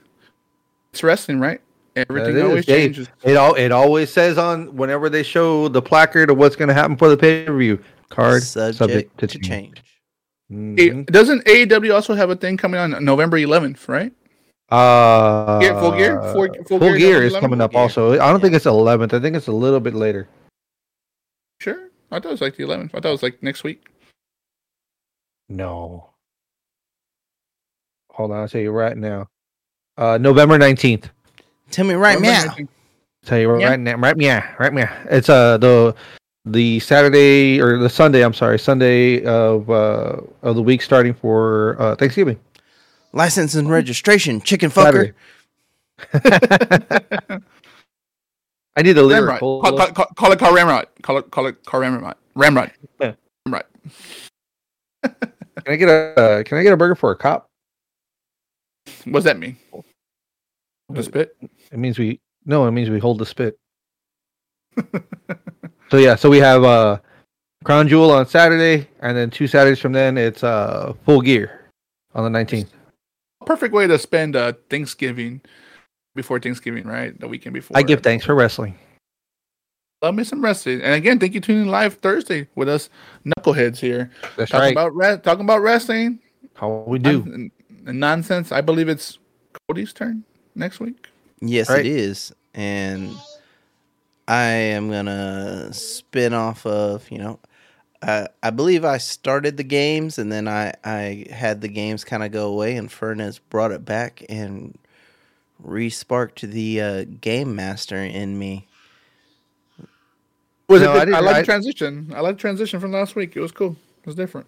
it's wrestling, right? Everything always Hey, changes. It all it always says on whenever they show the placard of what's going to happen for the pay per view card Subject, to change. Mhm. Hey, doesn't AEW also have a thing coming on November 11th, right? Uh, Gear- Full Gear? Full- Full Full, Gear gear, is 11th? coming up Yeah. also. I don't think it's 11th. I think it's a little bit later. Sure. I thought it was like the 11th. I thought it was like next week. No. Hold on, I'll tell you right now. Uh, November 19th. Tell me right November now. 19th. Tell you Yeah. right now, right yeah, right yeah. It's uh the the Saturday or the Sunday. I'm sorry, Sunday of uh of the week starting for uh Thanksgiving. License and registration, chicken fucker. I need a lyric. Ramrod. Call, call, call, call it car Ramrod. Call it call it car Ramrod. Ramrod. Yeah. Ramrod. Can I get a uh, Can I get a burger for a cop? What's that mean? The spit? It means we no. It means we hold the spit. so yeah, so we have uh Crown Jewel on Saturday, and then two Saturdays from then it's uh Full Gear on the nineteenth. Perfect way to spend uh, Thanksgiving before Thanksgiving, right? The weekend before. I give thanks for wrestling. Love me some wrestling. And again, thank you for tuning in live Thursday with us knuckleheads here. That's talking right. about re- talking about wrestling. How we do. And nonsense. I believe it's Cody's turn next week. Yes, Right. it is. And I am going to spin off of, you know, I, I believe I started the games and then I, I had the games kind of go away and Fernez brought it back and re-sparked the uh, game master in me. Was No, it? I I, like I- the transition. I like the transition from last week. It was cool. It was different.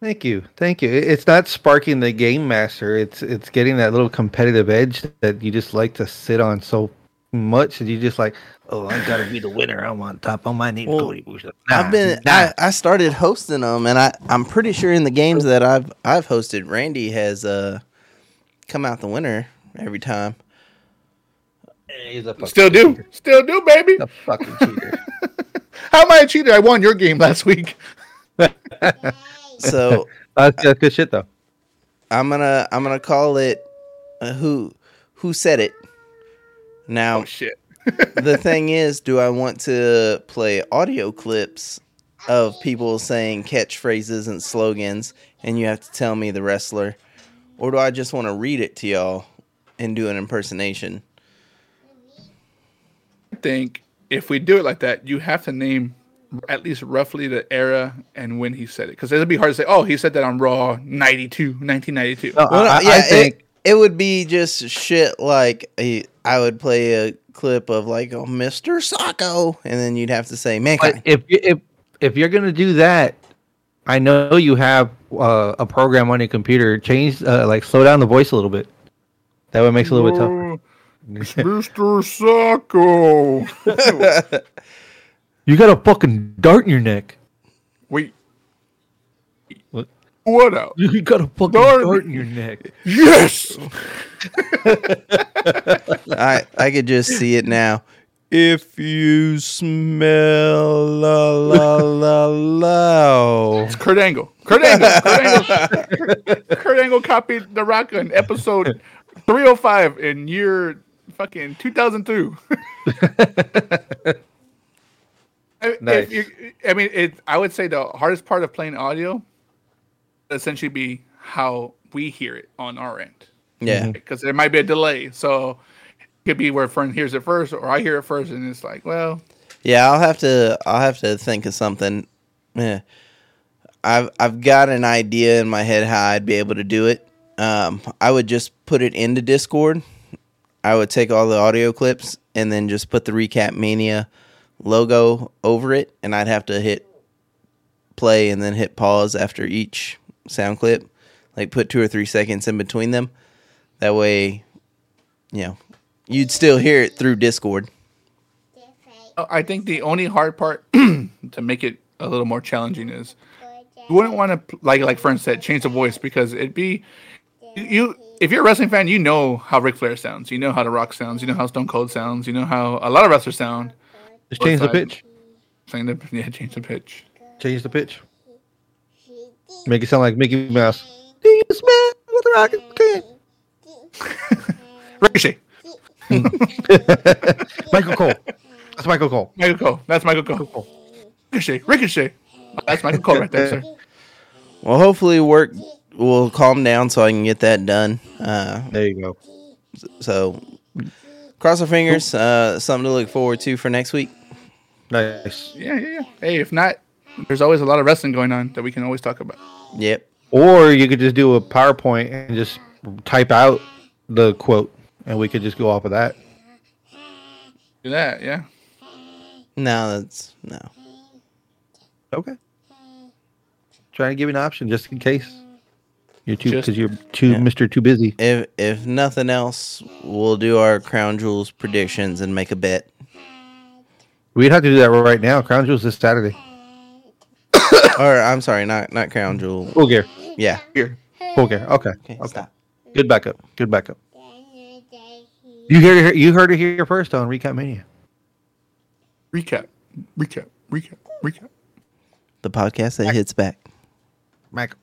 Thank you, thank you. It's not sparking the game master. It's it's getting that little competitive edge that you just like to sit on so much, that you just like, oh, I gotta be the winner. I'm on top. I might need Well, Cody. Bush. I've been I, I started hosting them and I, I'm pretty sure in the games that I've I've hosted, Randy has uh come out the winner every time. He's a Still do. cheater. Still do, baby. A fucking cheater. How am I a cheater? I won your game last week. So That's, that's good shit though. I'm gonna I'm gonna call it uh, who who said it. Now Oh shit. the thing is, do I want to play audio clips of people saying catchphrases and slogans, and you have to tell me the wrestler, or do I just want to read it to y'all and do an impersonation? I think if we do it like that, you have to name at least roughly the era and when he said it. Because it'd be hard to say, oh, he said that on Raw 92, 1992. No, Well, I, yeah, I it- think it would be just shit like a, I would play a clip of like oh, Mr. Socko, and then you'd have to say man if you- if if you're gonna do that, I know you have uh, a program on your computer. Change uh, like slow down the voice a little bit. That way it makes it a little bit tougher. Mr. Socko. You got a fucking dart in your neck. Wait. What? What out? You got a fucking Dart. dart in your neck. Yes. I I could just see it now. If you smell la la la la. It's Kurt Angle. Kurt Angle. Kurt Angle. Kurt Angle copied The Rock on episode 305 in year fucking 2002. I, if Nice. I mean, it. I would say the hardest part of playing audio essentially be how we hear it on our end, Yeah. because there might be a delay. So it could be where a friend hears it first, or I hear it first, and it's like, well, Yeah, I'll have to I'll have to think of something. Yeah. I've I've got an idea in my head how I'd be able to do it. Um, I would just put it into Discord. I would take all the audio clips and then just put the Recap Mania logo over it, and I'd have to hit play and then hit pause after each sound clip. Like put two or three seconds in between them. That way, you know, you'd still hear it through Discord. Uh, I think the only hard part to make it a little more challenging is you wouldn't want to like like Fern said change the voice because it'd be you if you're a wrestling fan you know how Ric Flair sounds you know how The Rock sounds you know how Stone Cold sounds you know how a lot of wrestlers sound Just change the pitch. saying the yeah change the pitch Change the pitch. Make it sound like Mickey Mouse. Do you smell what the rocket can? Ricochet Michael Cole. That's Michael Cole. Michael Cole that's Michael Cole Ricochet Ricochet that's Michael Cole right there sir Well, hopefully work will calm down so I can get that done. Uh, There you go. so cross our fingers. Uh, something to look forward to for next week. Nice. yeah yeah yeah hey if not there's always a lot of wrestling going on that we can always talk about Yep. Or you could just do a PowerPoint and just type out the quote, and we could just go off of that. do that yeah No, that's no. Okay. Trying to give you an option just in case. You're too because you're too Yeah. Mister Too busy. If if nothing else, we'll do our crown jewels predictions and make a bet. We'd have to do that right now. Crown Jewels this Saturday. or I'm sorry, not not crown jewel. Full gear. Yeah. here Full gear. Okay. Okay. Okay. Stop. Good backup. Good backup. You heard it. You heard it here first on Recap Mania. recap recap recap recap The podcast that hits back. Michael.